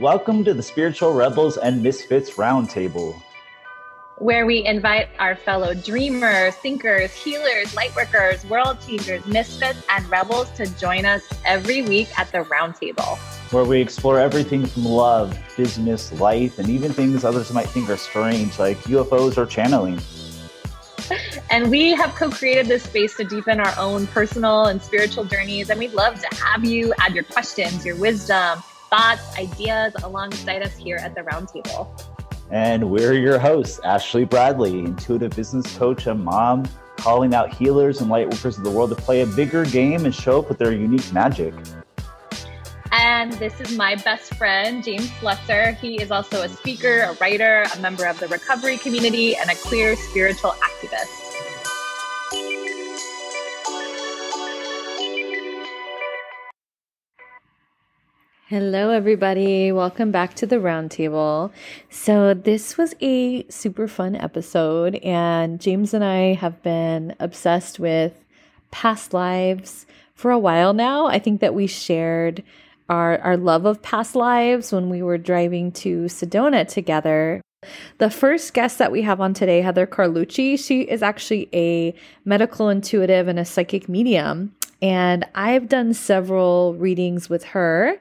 Welcome to the Spiritual Rebels and Misfits Roundtable, where we invite our fellow dreamers, thinkers, healers, lightworkers, world changers, misfits, and rebels to join us every week at the roundtable. Where we explore everything from love, business, life, and even things others might think are strange, like UFOs or channeling. And we have co created this space to deepen our own personal and spiritual journeys. And we'd love to have you add your questions, your wisdom, thoughts, ideas alongside us here at the roundtable. And we're your hosts, Ashley Bradley, intuitive business coach and mom, calling out healers and lightworkers of the world to play a bigger game and show up with their unique magic. And this is my best friend, James Slesser. He is also a speaker, a writer, a member of the recovery community, and a queer spiritual activist. Hello, everybody. Welcome back to the roundtable. So, this was a super fun episode, and James and I have been obsessed with past lives for a while now. I think that we shared our, our love of past lives when we were driving to Sedona together. The first guest that we have on today, Heather Carlucci, she is actually a medical intuitive and a psychic medium. And I've done several readings with her,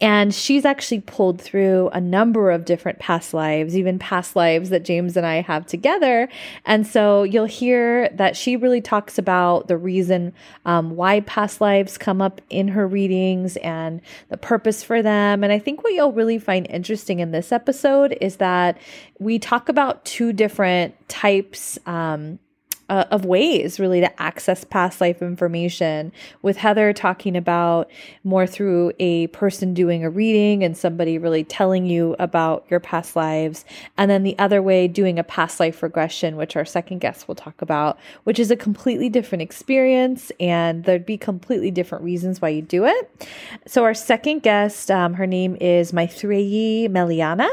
and she's actually pulled through a number of different past lives, even past lives that James and I have together. And so you'll hear that she really talks about the reason um, why past lives come up in her readings and the purpose for them. And I think what you'll really find interesting in this episode is that we talk about two different types. Um, uh, of ways really to access past life information. With heather talking about more through a person doing a reading and somebody really telling you about your past lives and then the other way doing a past life regression which our second guest will talk about which is a completely different experience and there'd be completely different reasons why you do it. So our second guest um, her name is Maitreyi Meliana.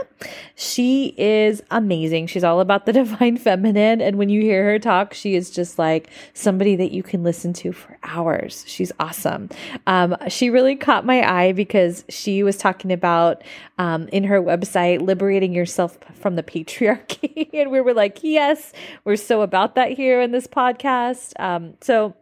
She is amazing. She's all about the divine feminine and when you hear her talk she is just like somebody that you can listen to for hours. She's awesome. Um, she really caught my eye because she was talking about um, in her website liberating yourself from the patriarchy, and we were like, yes, we're so about that here in this podcast. Um, so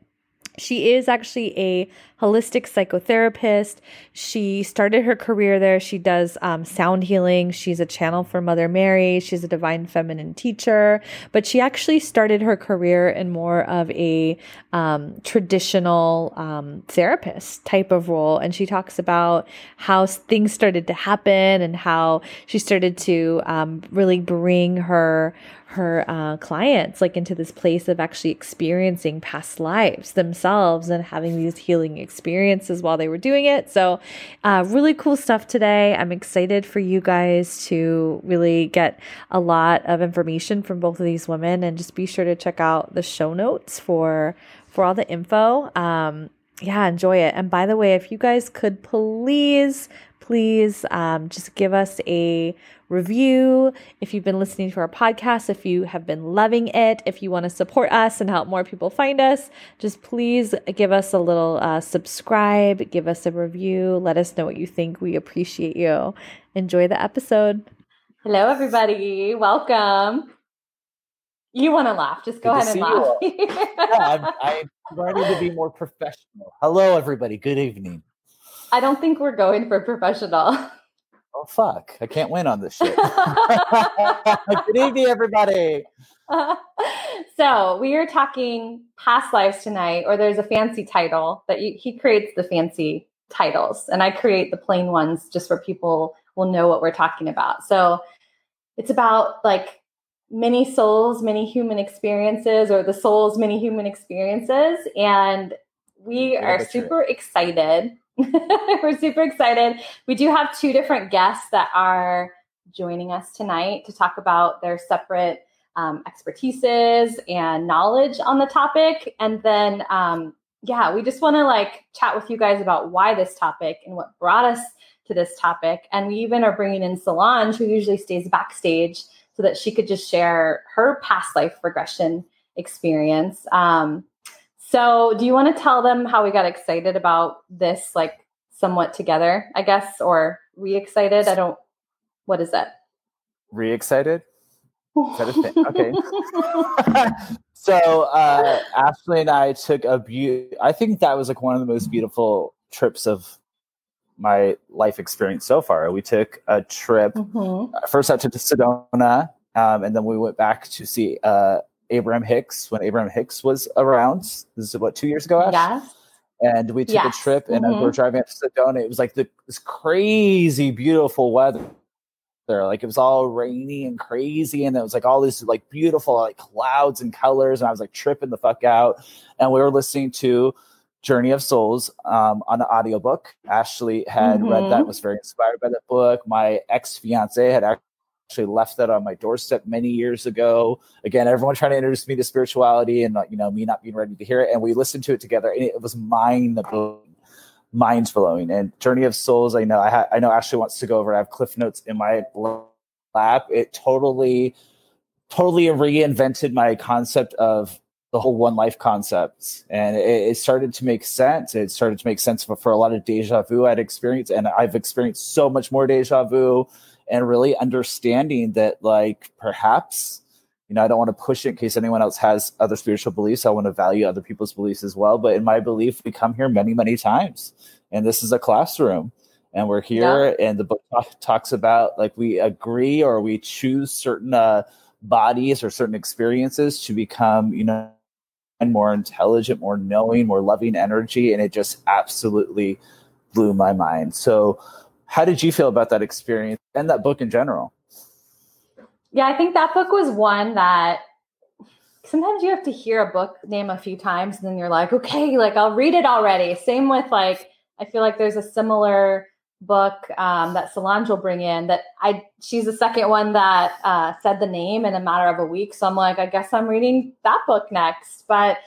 she is actually a holistic psychotherapist. She started her career there. She does um, sound healing. She's a channel for Mother Mary. She's a divine feminine teacher, but she actually started her career in more of a um, traditional um, therapist type of role. And she talks about how things started to happen and how she started to um, really bring her her uh, clients like into this place of actually experiencing past lives themselves and having these healing experiences while they were doing it. So, uh, really cool stuff today. I'm excited for you guys to really get a lot of information from both of these women, and just be sure to check out the show notes for for all the info. Um, yeah, enjoy it. And by the way, if you guys could please, please um, just give us a review. If you've been listening to our podcast, if you have been loving it, if you want to support us and help more people find us, just please give us a little uh, subscribe, give us a review, let us know what you think. We appreciate you. Enjoy the episode. Hello, everybody. Welcome. You want to laugh? Just go Good ahead and laugh. yeah, I'm, I'm ready to be more professional. Hello, everybody. Good evening. I don't think we're going for professional. oh fuck, I can't win on this shit. Good evening, everybody. so we are talking past lives tonight, or there's a fancy title that you, he creates the fancy titles, and I create the plain ones just where people will know what we're talking about. So it's about like many souls, many human experiences, or the souls, many human experiences, and we are super excited We're super excited. We do have two different guests that are joining us tonight to talk about their separate um, expertises and knowledge on the topic. And then, um, yeah, we just want to like chat with you guys about why this topic and what brought us to this topic. And we even are bringing in Solange, who usually stays backstage, so that she could just share her past life regression experience. Um, so, do you want to tell them how we got excited about this, like somewhat together, I guess, or re-excited. I don't. What is that? Re-excited. Is that a thing? Okay. so uh, Ashley and I took a be- I think that was like one of the most beautiful trips of my life experience so far. We took a trip mm-hmm. first out to Sedona, um, and then we went back to see uh, Abraham Hicks when Abraham Hicks was around. This is what two years ago, Ash? Yes. And we took yes. a trip, and mm-hmm. we were driving up to Sedona. It was like the, this crazy, beautiful weather there. Like it was all rainy and crazy, and it was like all these like beautiful like clouds and colors, and I was like tripping the fuck out. And we were listening to Journey of Souls um, on an audiobook. Ashley had mm-hmm. read that, mm-hmm. was very inspired by that book. My ex fiance had actually left that on my doorstep many years ago. Again, everyone trying to introduce me to spirituality and you know me not being ready to hear it, and we listened to it together, and it was mind blowing mind blowing. And Journey of Souls, I know I, ha- I know Ashley wants to go over. I have cliff notes in my lap. It totally, totally reinvented my concept of the whole one life concept, and it, it, started to make sense. It started to make sense for, for a lot of deja vu I'd experienced, and I've experienced so much more deja vu, and really understanding that like perhaps you know, I don't want to push it in case anyone else has other spiritual beliefs. I want to value other people's beliefs as well. But in my belief, we come here many, many times, and this is a classroom, and we're here. Yeah. And the book talk, talks about like we agree or we choose certain uh, bodies or certain experiences to become, you know, more intelligent, more knowing, more loving energy, and it just absolutely blew my mind. So, how did you feel about that experience and that book in general? Yeah, I think that book was one that sometimes you have to hear a book name a few times and then you're like, okay, like I'll read it already. Same with like, I feel like there's a similar book um, that Solange will bring in that I she's the second one that uh, said the name in a matter of a week. So I'm like, I guess I'm reading that book next. But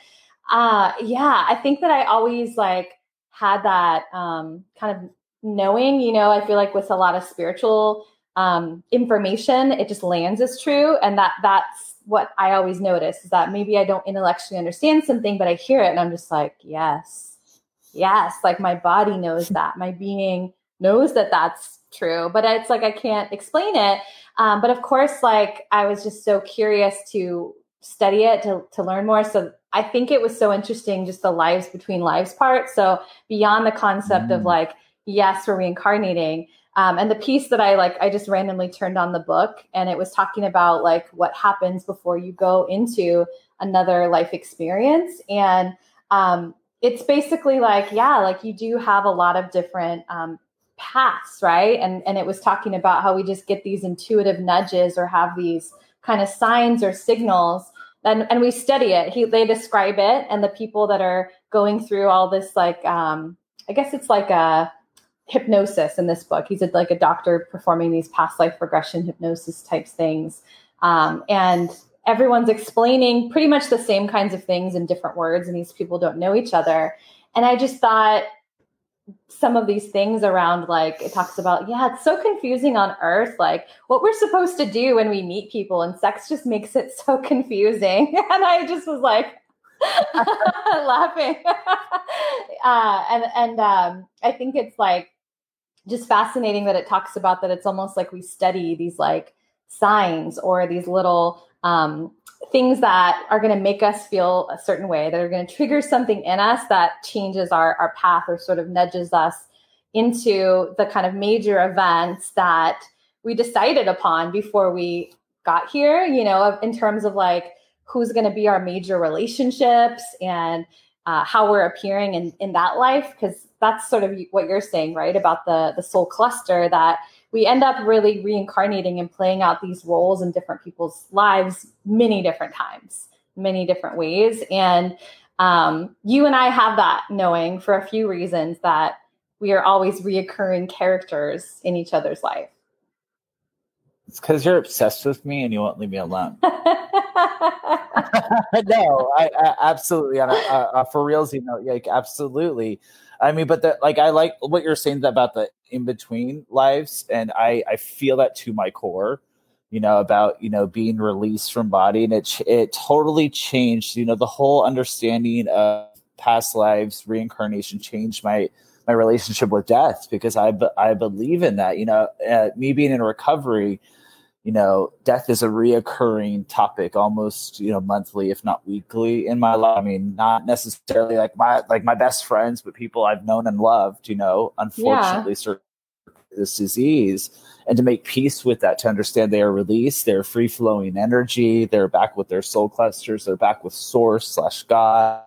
uh, yeah, I think that I always like had that um, kind of knowing, you know, I feel like with a lot of spiritual um, information, it just lands as true. And that that's what I always notice is that maybe I don't intellectually understand something, but I hear it and I'm just like, yes, yes. Like my body knows that. My being knows that that's true, but it's like I can't explain it. Um, but of course, like I was just so curious to study it, to, to learn more. So I think it was so interesting, just the lives between lives part. So beyond the concept mm. of like, yes, we're reincarnating. Um, and the piece that I like, I just randomly turned on the book and it was talking about like what happens before you go into another life experience. And um, it's basically like, yeah, like you do have a lot of different um, paths, right? And and it was talking about how we just get these intuitive nudges or have these kind of signs or signals. And, and we study it. He, they describe it, and the people that are going through all this, like, um, I guess it's like a hypnosis in this book. He's a, like a doctor performing these past life regression hypnosis types things. Um, and everyone's explaining pretty much the same kinds of things in different words, and these people don't know each other. And I just thought some of these things around like it talks about yeah it's so confusing on earth like what we're supposed to do when we meet people and sex just makes it so confusing. And i just was like laughing. Uh, and and um, i think it's like just fascinating that it talks about that it's almost like we study these like signs or these little um, things that are going to make us feel a certain way that are going to trigger something in us that changes our, our path or sort of nudges us into the kind of major events that we decided upon before we got here you know in terms of like who's going to be our major relationships and uh, how we're appearing in, in that life. Because that's sort of what you're saying right about the the soul cluster that we end up really reincarnating and playing out these roles in different people's lives many different times many different ways and um, you and i have that knowing for a few reasons that we are always reoccurring characters in each other's life it's because you're obsessed with me and you won't leave me alone. no, I, I, absolutely on a, a, a for reals, you know, like absolutely. I mean, but the, like I like what you're saying about the in between lives, and I I feel that to my core. You know about you know being released from body, and it it totally changed. You know the whole understanding of past lives, reincarnation changed my my relationship with death because I I believe in that. You know, uh, me being in recovery, you know, death is a reoccurring topic almost, you know, monthly, if not weekly in my life. I mean, not necessarily like my like my best friends, but people I've known and loved, you know, unfortunately yeah. this disease. And to make peace with that, to understand they are released, they're free flowing energy, they're back with their soul clusters, they're back with source slash God.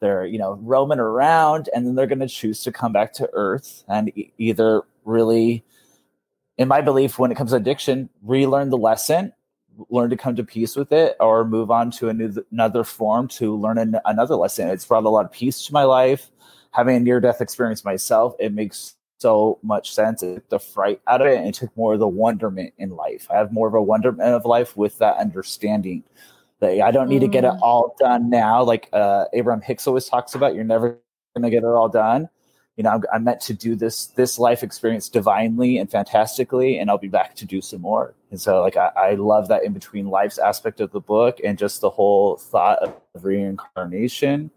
They're, you know, roaming around and then they're going to choose to come back to earth and e- either really in my belief, when it comes to addiction, relearn the lesson, learn to come to peace with it, or move on to new, another form to learn an, another lesson. It's brought a lot of peace to my life. Having a near death experience myself, it makes so much sense. It took the fright out of it and it took more of the wonderment in life. I have more of a wonderment of life with that understanding that I don't need mm. to get it mm. all done now. Like uh, Abraham Hicks always talks about, you're never going to get it all done you know, I'm, I'm, meant to do this this life experience divinely and fantastically, and I'll be back to do some more. And so, like, I, I love that in between lives aspect of the book and just the whole thought of reincarnation.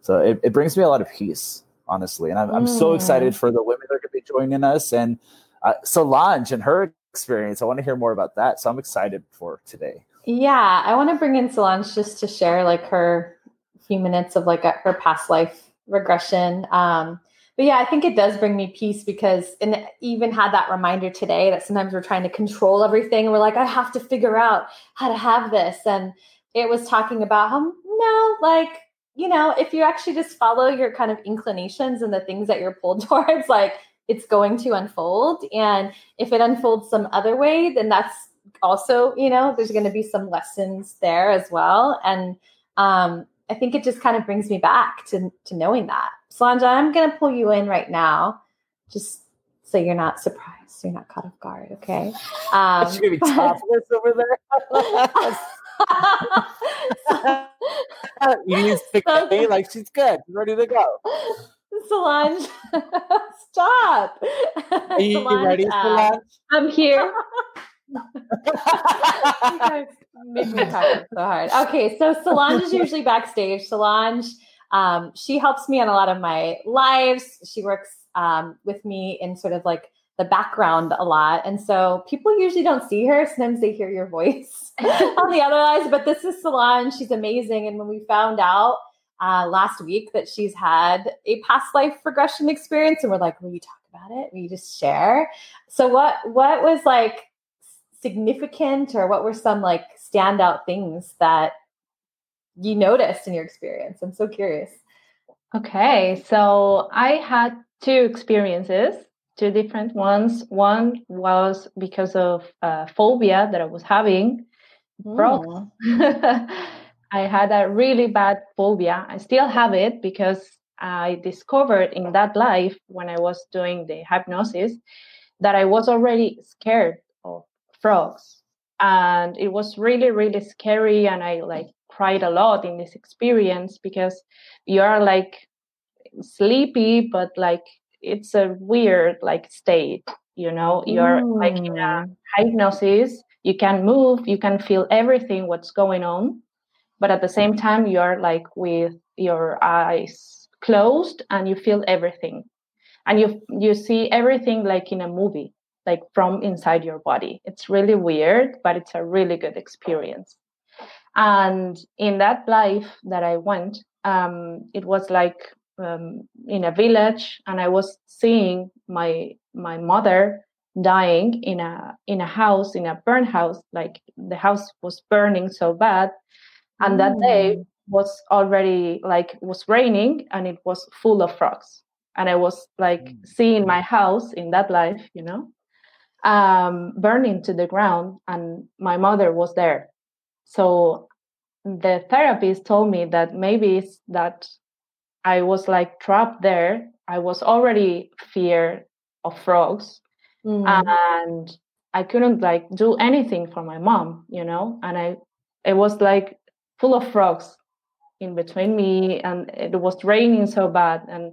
So it, it brings me a lot of peace, honestly, and I'm, mm. I'm so excited mm. for the women that are going to be joining us and uh, Solange and her experience. I want to hear more about that, so I'm excited for today. Yeah, I want to bring in Solange just to share like her few minutes of like a, her past life regression. Um, but yeah, I think it does bring me peace because, and even had that reminder today that sometimes we're trying to control everything. We're like, I have to figure out how to have this. And it was talking about how, no, like, you know, if you actually just follow your kind of inclinations and the things that you're pulled towards, like, it's going to unfold. And if it unfolds some other way, then that's also, you know, there's going to be some lessons there as well. And um, I think it just kind of brings me back to, to knowing that. Solange, I'm going to pull you in right now, just so you're not surprised. You're not caught off guard, okay? Um, She's going to be topless over there. you need to so, like she's good, ready to go. Solange, stop. Are you, Solange, you ready, uh, Solange? I'm here. make me so hard. Okay, so Solange is usually backstage. Solange um, she helps me on a lot of my lives. She works um, with me in sort of like the background a lot. And so people usually don't see her. Sometimes they hear your voice on the other lives. But this is Solange. She's amazing. And when we found out uh, last week that she's had a past life regression experience, and we're like, will you talk about it? Will you just share? So what what was like significant or what were some like standout things that you noticed in your experience? I'm so curious. Okay, so I had two experiences, two different ones. One was because of uh, phobia that I was having. Mm. I had a really bad phobia. I still have it because I discovered in that life when I was doing the hypnosis that I was already scared of frogs. And it was really, really scary. And I like cried a lot in this experience because you are like sleepy, but like it's a weird like state, you know, you're mm. like in a mm. hypnosis, you can move, you can feel everything what's going on, but at the same time you're like with your eyes closed and you feel everything. And you you see everything like in a movie, like from inside your body. It's really weird, but it's a really good experience. And in that life that I went, um, it was like um, in a village, and I was seeing my my mother dying in a in a house in a burn house. Like the house was burning so bad, and mm. that day mm. was already like was raining and it was full of frogs. And I was like mm. seeing my house in that life, you know, um, burning to the ground, and my mother was there so the therapist told me that maybe it's that I was like trapped there. I was already fear of frogs mm. and I couldn't like do anything for my mom, you know, and I it was like full of frogs in between me and it was raining so bad and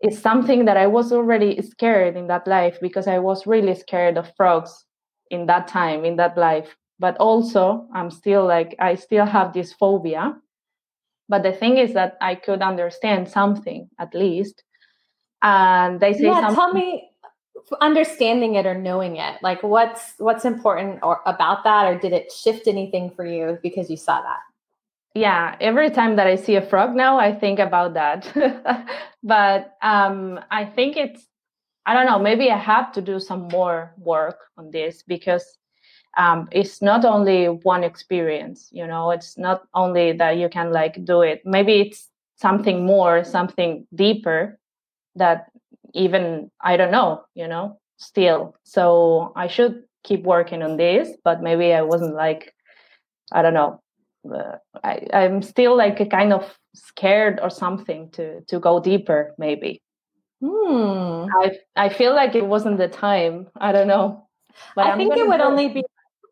it's something that I was already scared in that life because I was really scared of frogs in that time in that life but also i'm still like i still have this phobia. But the thing is that i could understand something at least. And they say yeah, something. tell me understanding it or knowing it. Like what's what's important or about that? Or did it shift anything for you because you saw that? Yeah every time that i see a frog now i think about that. But um i think it's i don't know maybe i have to do some more work on this because um it's not only one experience you know it's not only that you can like do it maybe it's something more something deeper that even I don't know, you know, still. So I should keep working on this, but maybe I wasn't like, I don't know. Uh, I, I'm still like a kind of scared or something to to go deeper. Maybe. Hmm. I I feel like it wasn't the time. I don't know. But I I'm think it would only be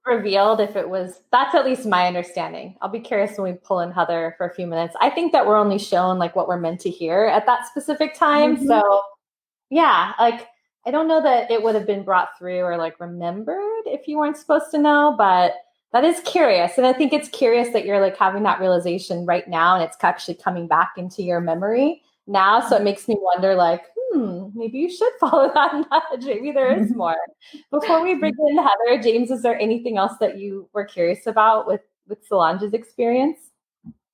revealed if it was that's at least my understanding i'll be curious when we pull in heather for a few minutes i think that we're only shown like what we're meant to hear at that specific time mm-hmm. so yeah, like I don't know that it would have been brought through or like remembered if you weren't supposed to know, but that is curious. And I think it's curious that you're like having that realization right now and it's actually coming back into your memory now. So it makes me wonder like, hmm, maybe you should follow that nudge. Maybe there is more. Before we bring in Heather, James, is there anything else that you were curious about with with Solange's experience?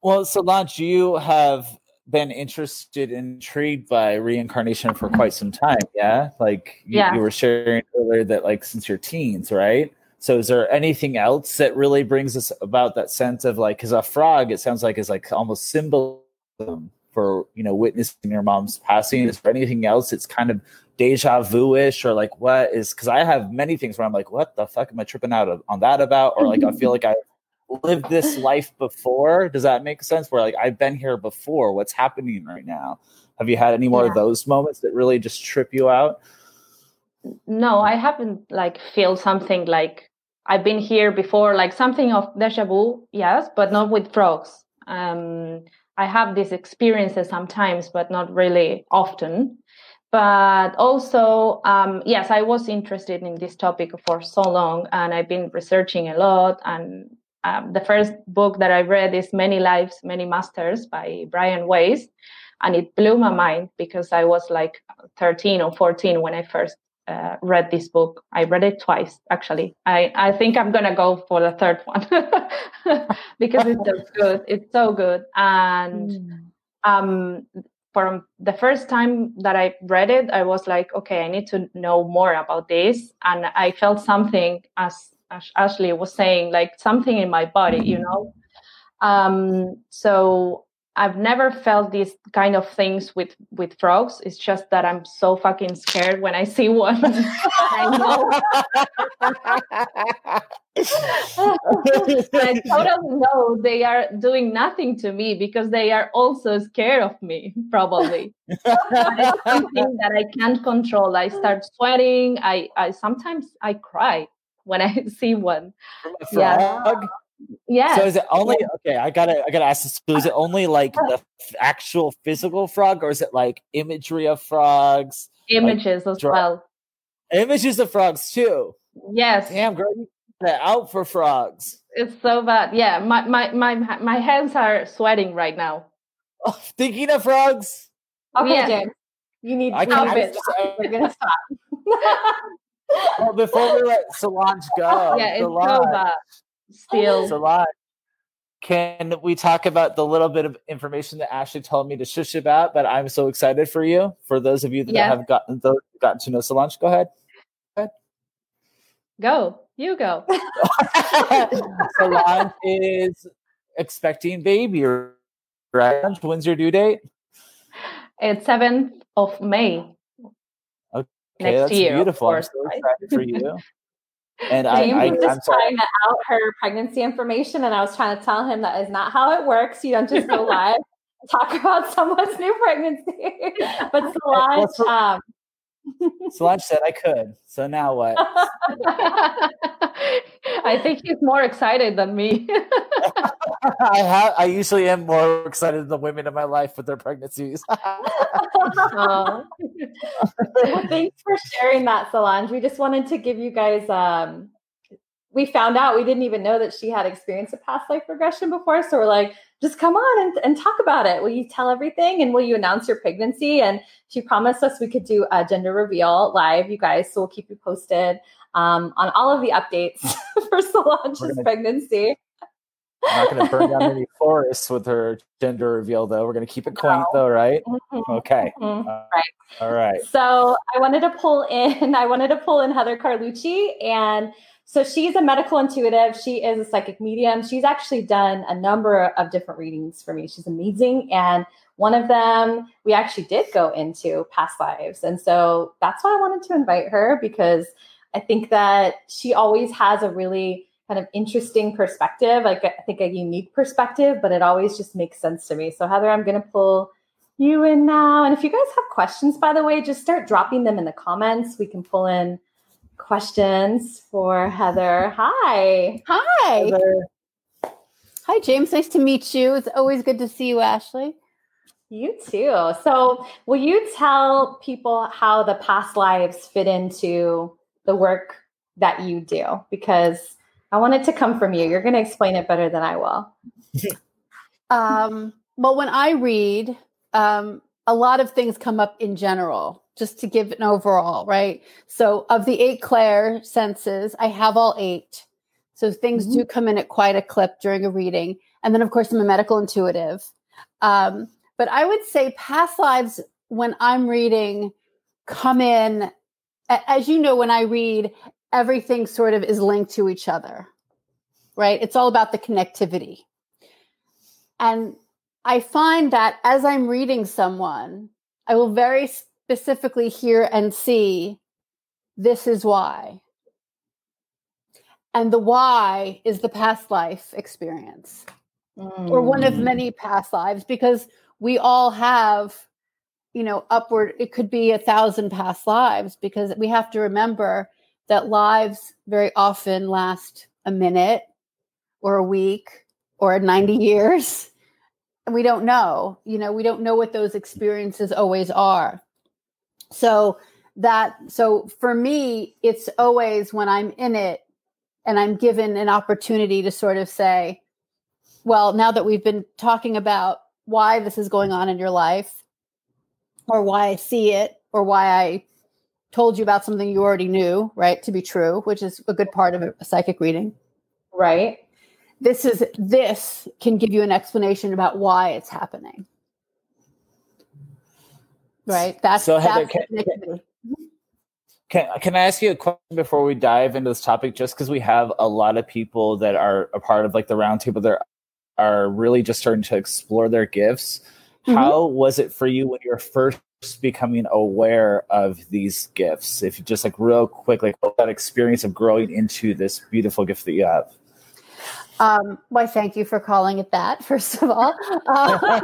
Well, Solange, you have been interested and intrigued by reincarnation for quite some time. Yeah. Like you, yeah. you were sharing earlier that like since your teens, right? So is there anything else that really brings us about that sense of like, cause a frog, it sounds like is like almost symbolism for, you know, witnessing your mom's passing. Is there anything else it's kind of deja vu-ish or like what is, cause I have many things where I'm like, what the fuck am I tripping out of, on that about? Or like, I feel like I lived this life before. Does that make sense? Where like I've been here before. What's happening right now? Have you had any more yeah. of those moments that really just trip you out? No, I haven't like feel something like I've been here before, like something of deja vu, yes, but not with frogs. Um, I have these experiences sometimes, but not really often. But also, um, yes, I was interested in this topic for so long, and I've been researching a lot and um, the first book that I read is Many Lives, Many Masters by Brian Weiss. And it blew my mind because I was like 13 or 14 when I first uh, read this book. I read it twice, actually. I, I think I'm going to go for the third one because it's so good. It's so good. And mm. um, from the first time that I read it, I was like, okay, I need to know more about this. And I felt something as Ashley was saying, like something in my body, you know. Um, so I've never felt these kind of things with with frogs. It's just that I'm so fucking scared when I see one. I know. I totally know they are doing nothing to me because they are also scared of me, probably. it's something that I can't control. I start sweating. I, I sometimes I cry when I see one. Yeah. Yeah. So is it only okay? I gotta I gotta ask this. So is it only like the actual physical frog, or is it like imagery of frogs? Images like, as well. Images of frogs too. Yes. Damn, girl, you out for frogs. It's so bad. Yeah, my my my my hands are sweating right now. Oh, thinking of frogs. Okay, yeah. James, you need to stop it. We're gonna stop. well, before we let Solange go, yeah, it's Solange, so bad. Oh, Still, Solange, can we talk about the little bit of information that Ashley told me to shush about? But I'm so excited for you. For those of you that have gotten gotten to know Solange, go ahead. Go. Ahead. Go. You go. Solange is expecting baby, right? When's your due date? It's seventh of May okay, next year. Beautiful. Course, I'm so excited for you. And I, I, was just trying to out her pregnancy information, and I was trying to tell him that is not how it works. You don't just go live talk about someone's new pregnancy. but Solange, um, Solange said I could. So now what? I think he's more excited than me. I have. I usually am more excited than the women in my life with their pregnancies. well, thanks for sharing that, Solange. We just wanted to give you guys. Um, we found out we didn't even know that she had experienced a past life regression before, so we're like, just come on and, and talk about it. Will you tell everything and will you announce your pregnancy? And she promised us we could do a gender reveal live, you guys. So we'll keep you posted um, on all of the updates for Solange's gonna, pregnancy. We're not going to burn down any forests with her gender reveal, though. We're going to keep it quaint, no. though, right? Mm-hmm. Okay. Mm-hmm. Uh, right. All right. So I wanted to pull in. I wanted to pull in Heather Carlucci, and so she's a medical intuitive. She is a psychic medium. She's actually done a number of different readings for me. She's amazing, and one of them we actually did go into past lives, and so that's why I wanted to invite her because I think that she always has a really kind of interesting perspective, like I think a unique perspective, but it always just makes sense to me. So, Heather, I'm going to pull you in now. And if you guys have questions, by the way, just start dropping them in the comments. We can pull in questions for Heather. Hi. Hi. Heather. Hi, James. Nice to meet you. It's always good to see you, Ashley. You too. So, will you tell people how the past lives fit into the work that you do because I want it to come from you. You're going to explain it better than I will. um, well, when I read, um, a lot of things come up in general, just to give an overall, right? So, of the eight clair senses, I have all eight. So, things mm-hmm. do come in at quite a clip during a reading. And then, of course, I'm a medical intuitive. Um, but I would say past lives, when I'm reading, come in as you know, when I read, everything sort of is linked to each other, right? It's all about the connectivity. And I find that as I'm reading someone, I will very specifically hear and see this is why. And the why is the past life experience mm. or one of mm. many past lives because we all have you know, upward, it could be a thousand past lives because we have to remember that lives very often last a minute or a week or 90 years. We don't know, you know, we don't know what those experiences always are. So that, so for me, it's always when I'm in it and I'm given an opportunity to sort of say, well, now that we've been talking about why this is going on in your life, or why I see it or why I told you about something you already knew, right, to be true, which is a good part of a psychic reading. Right. This is this can give you an explanation about why it's happening. Right. That's so Heather, that's can, can, can I ask you a question before we dive into this topic? Just because we have a lot of people that are a part of like the roundtable that are really just starting to explore their gifts. Mm-hmm. How was it for you when you were first becoming aware of these gifts? If you just like real quick, like that experience of growing into this beautiful gift that you have. Um, why, thank you for calling it that, first of all. Uh,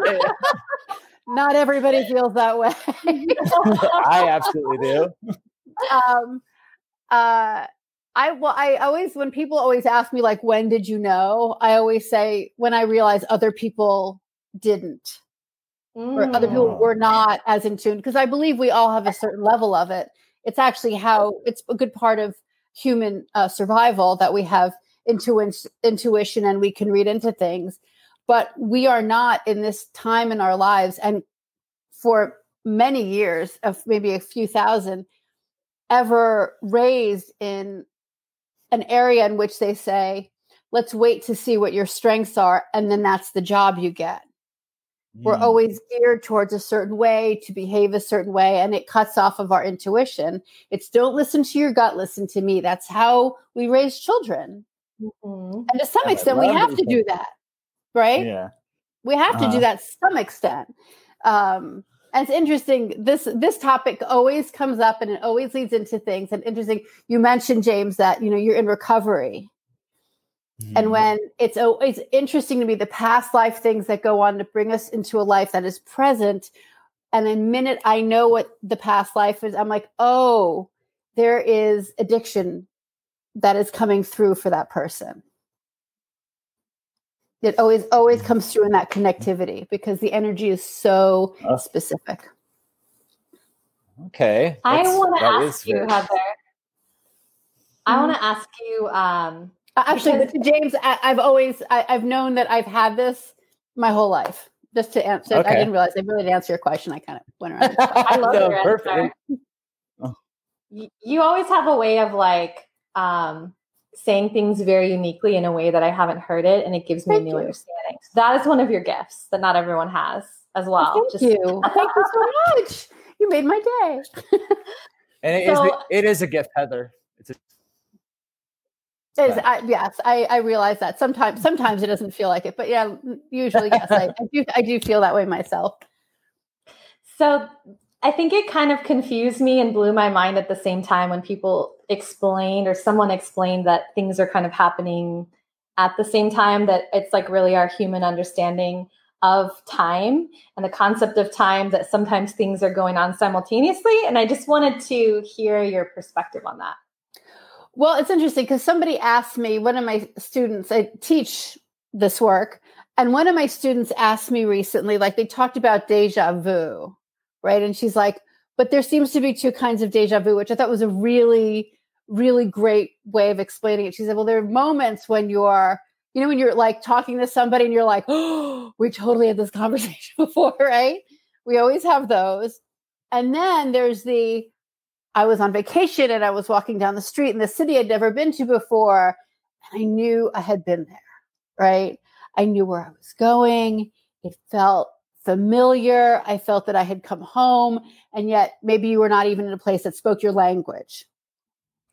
not everybody feels that way. I absolutely do. Um, uh, I well, I always when people always ask me like, when did you know? I always say when I realized other people didn't mm. or other people were not as in tune because I believe we all have a certain level of it. It's actually how it's a good part of human uh, survival that we have intu- intuition and we can read into things. But we are not in this time in our lives and for many years, of maybe a few thousand, ever raised in an area in which they say, let's wait to see what your strengths are, and then that's the job you get. We're always geared towards a certain way to behave a certain way, and it cuts off of our intuition. It's don't listen to your gut, listen to me. That's how we raise children. Mm-hmm. And to some extent, we have to do that, right? Yeah. We have uh-huh. to do uh-huh. that to some extent. Um, and it's interesting. This this topic always comes up, and it always leads into things. And interesting, you mentioned James that you know you're in recovery, Mm-hmm. And when it's always interesting to me, the past life things that go on to bring us into a life that is present. And the minute I know what the past life is, I'm like, oh, there is addiction that is coming through for that person. It always always comes through in that connectivity because the energy is so uh, specific. Okay. I want to ask you, Heather. I want to mm-hmm. ask you um, Actually, because, James, I, have always I, have known that I've had this My whole life. Just to answer, okay. I didn't realize I really didn't answer your question. I kind of went around. I love no, your perfect. answer. Oh. You, you always have a way of like um, saying things very uniquely in a way that I haven't heard it, and it gives me Thank a new you. understanding. So that is one of your gifts that not everyone has as well. Thank Just, you. Thank you so much. You made my day. and it, so, is, it is a gift, Heather. It's a is, I, yes, I, I realize that sometimes sometimes it doesn't feel like it, but yeah, usually yes, I, I do I do feel that way myself. So I think it kind of confused me and blew my mind at the same time when people explained or someone explained that things are kind of happening at the same time that it's like really our human understanding of time and the concept of time that sometimes things are going on simultaneously and I just wanted to hear your perspective on that. Well, it's interesting because somebody asked me, one of my students, I teach this work, and one of my students asked me recently, like they talked about deja vu, right? And she's like, but there seems to be two kinds of deja vu, which I thought was a really, really great way of explaining it. She said, well, there are moments when you're, you know, when you're like talking to somebody and you're like, oh, we totally had this conversation before, right? We always have those. And then there's the, I was on vacation and I was walking down the street in the city I'd never been to before. And I knew I had been there, right? I knew where I was going. It felt familiar. I felt that I had come home. And yet maybe you were not even in a place that spoke your language,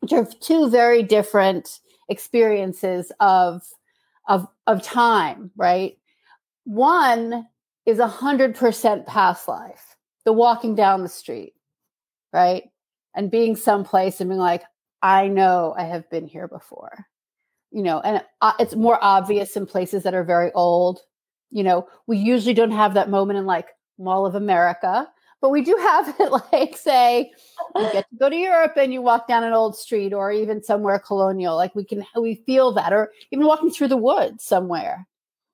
which are two very different experiences of, of, of time, right? One is a hundred percent past life, the walking down the street, right? And being someplace and being like, I know I have been here before, you know, and uh, it's more obvious in places that are very old. You know, we usually don't have that moment in like Mall of America, but we do have it like, say, you get to go to Europe and you walk down an old street or even somewhere colonial. Like we can, we feel that, or even walking through the woods somewhere,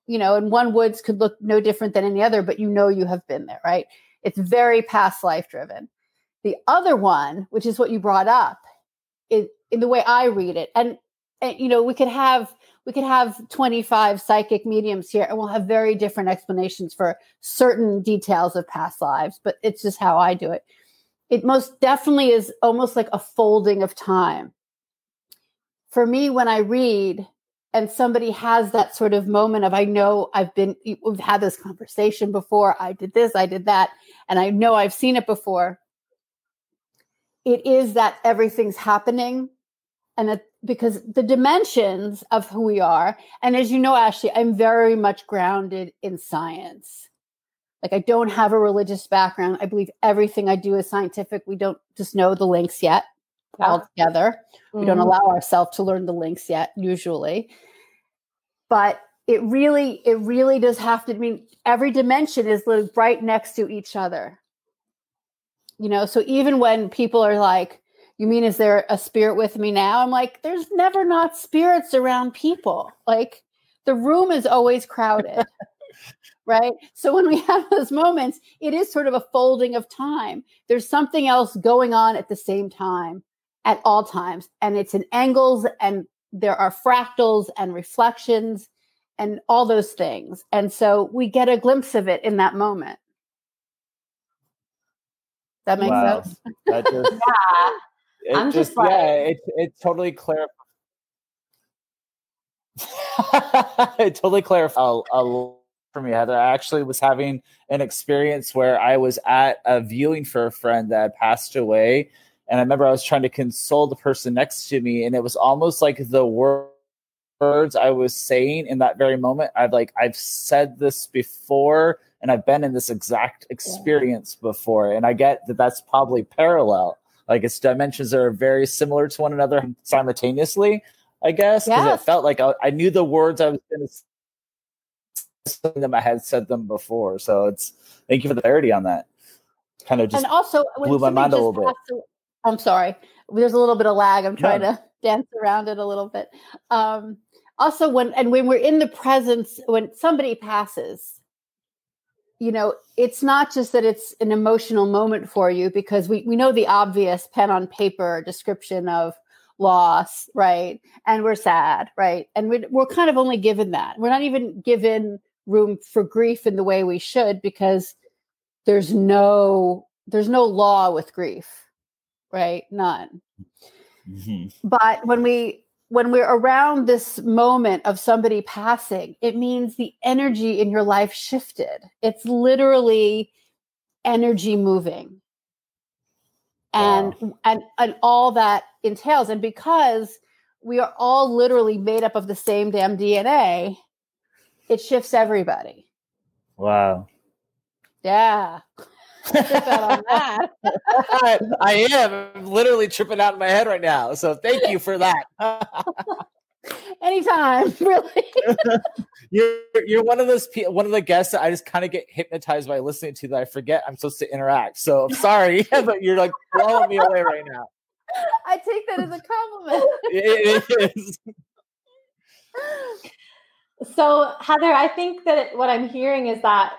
you know, and one woods could look no different than any other, but you know you have been there, right? It's very past life driven. The other one, which is what you brought up, is in the way I read it, and, and you know, we could have we could have 25 psychic mediums here and we'll have very different explanations for certain details of past lives, but it's just how I do it. It most definitely is almost like a folding of time. For me, when I read and somebody has that sort of moment of, I know I've been, we've had this conversation before, I did this, I did that, and I know I've seen it before it is that everything's happening and it, because the dimensions of who we are and as you know ashley i'm very much grounded in science like i don't have a religious background i believe everything i do is scientific we don't just know the links yet yeah. altogether mm-hmm. we don't mm-hmm. allow ourselves to learn the links yet usually but it really it really does have to I mean every dimension is like right next to each other you know so even when people are like you mean is there a spirit with me now? I'm like there's never not spirits around people. Like the room is always crowded right? So when we have those moments it is sort of a folding of time. There's something else going on at the same time at all times and it's in angles and there are fractals and reflections and all those things. And so we get a glimpse of it in that moment that makes wow. sense. That just, yeah. It I'm just, just like, yeah, it it totally clarifies. it totally clarified a, a, for me, Heather. I actually was having an experience where I was at a viewing for a friend that passed away, and I remember I was trying to console the person next to me, and it was almost like the words I was saying in that very moment. I've like I've said this before and I've been in this exact experience yeah. before, and I get that that's probably parallel. Like its dimensions are very similar to one another simultaneously. I guess because yes. it felt like I, I, knew the words I was going to say them. I had said them before, so it's thank you for the clarity on that. Kind of just and also blew my mind a little bit. To, I'm sorry, there's a little bit of lag. I'm trying no. to dance around it a little bit. Um, also, when and when we're in the presence, when somebody passes, you know, it's not just that it's an emotional moment for you because we, we know the obvious pen on paper description of loss, right? And we're sad, right? And we're, we're kind of only given that. We're not even given room for grief in the way we should because there's no there's no law with grief right none mm-hmm. but when we when we're around this moment of somebody passing it means the energy in your life shifted it's literally energy moving and wow. and and all that entails and because we are all literally made up of the same damn dna it shifts everybody. Wow. Yeah. I am I'm literally tripping out in my head right now. So thank you for that. Anytime, really. you're you're one of those people, one of the guests that I just kind of get hypnotized by listening to that I forget I'm supposed to interact. So I'm sorry, but you're like blowing me away right now. I take that as a compliment. it is. So, Heather, I think that what I'm hearing is that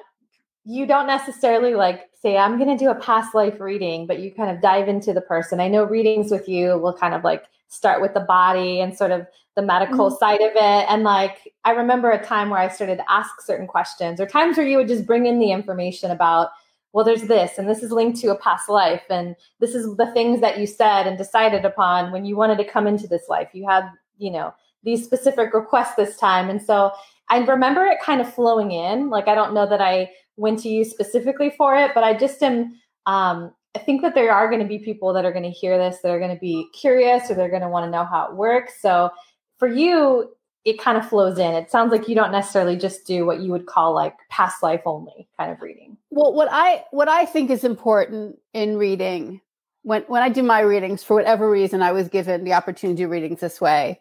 you don't necessarily like say, I'm going to do a past life reading, but you kind of dive into the person. I know readings with you will kind of like start with the body and sort of the medical mm-hmm. side of it. And like, I remember a time where I started to ask certain questions, or times where you would just bring in the information about, well, there's this, and this is linked to a past life, and this is the things that you said and decided upon when you wanted to come into this life. You had, you know, these specific requests this time. And so I remember it kind of flowing in. Like I don't know that I went to use specifically for it, but I just am um, I think that there are going to be people that are going to hear this that are going to be curious or they're going to want to know how it works. So for you, it kind of flows in. It sounds like you don't necessarily just do what you would call like past life only kind of reading. Well, what I what I think is important in reading when when I do my readings for whatever reason I was given the opportunity to do readings this way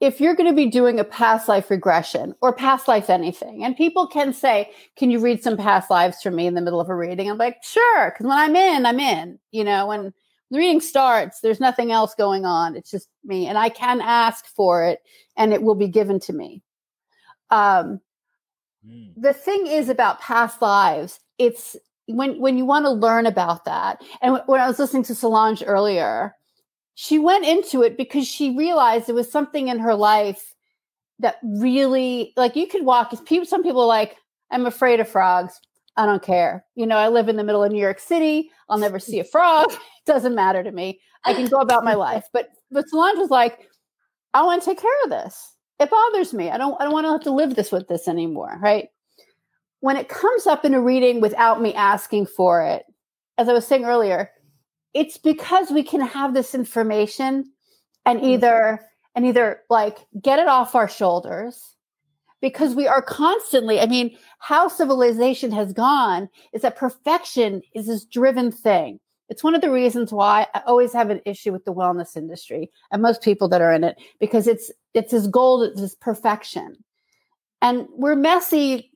if you're going to be doing a past life regression or past life anything, and people can say, Can you read some past lives for me in the middle of a reading? I'm like, Sure. Because when I'm in, I'm in. You know, when the reading starts, there's nothing else going on. It's just me. And I can ask for it and it will be given to me. Um, mm. The thing is about past lives, it's when, when you want to learn about that. And when I was listening to Solange earlier, she went into it because she realized there was something in her life that really like you could walk people some people are like i'm afraid of frogs. I don't care. You know i live in the middle of new york city. I'll never see a frog. It doesn't matter to me. I can go about my life. But but solange was like i want to take care of this. It bothers me. I don't i don't want to have to live this with this anymore right? When it comes up in a reading without me asking for it as i was saying earlier it's because we can have this information and mm-hmm. either and either like get it off our shoulders because we are constantly i mean how civilization has gone is that perfection is this driven thing it's one of the reasons why i always have an issue with the wellness industry and most people that are in it because it's it's this goal it's this perfection and we're messy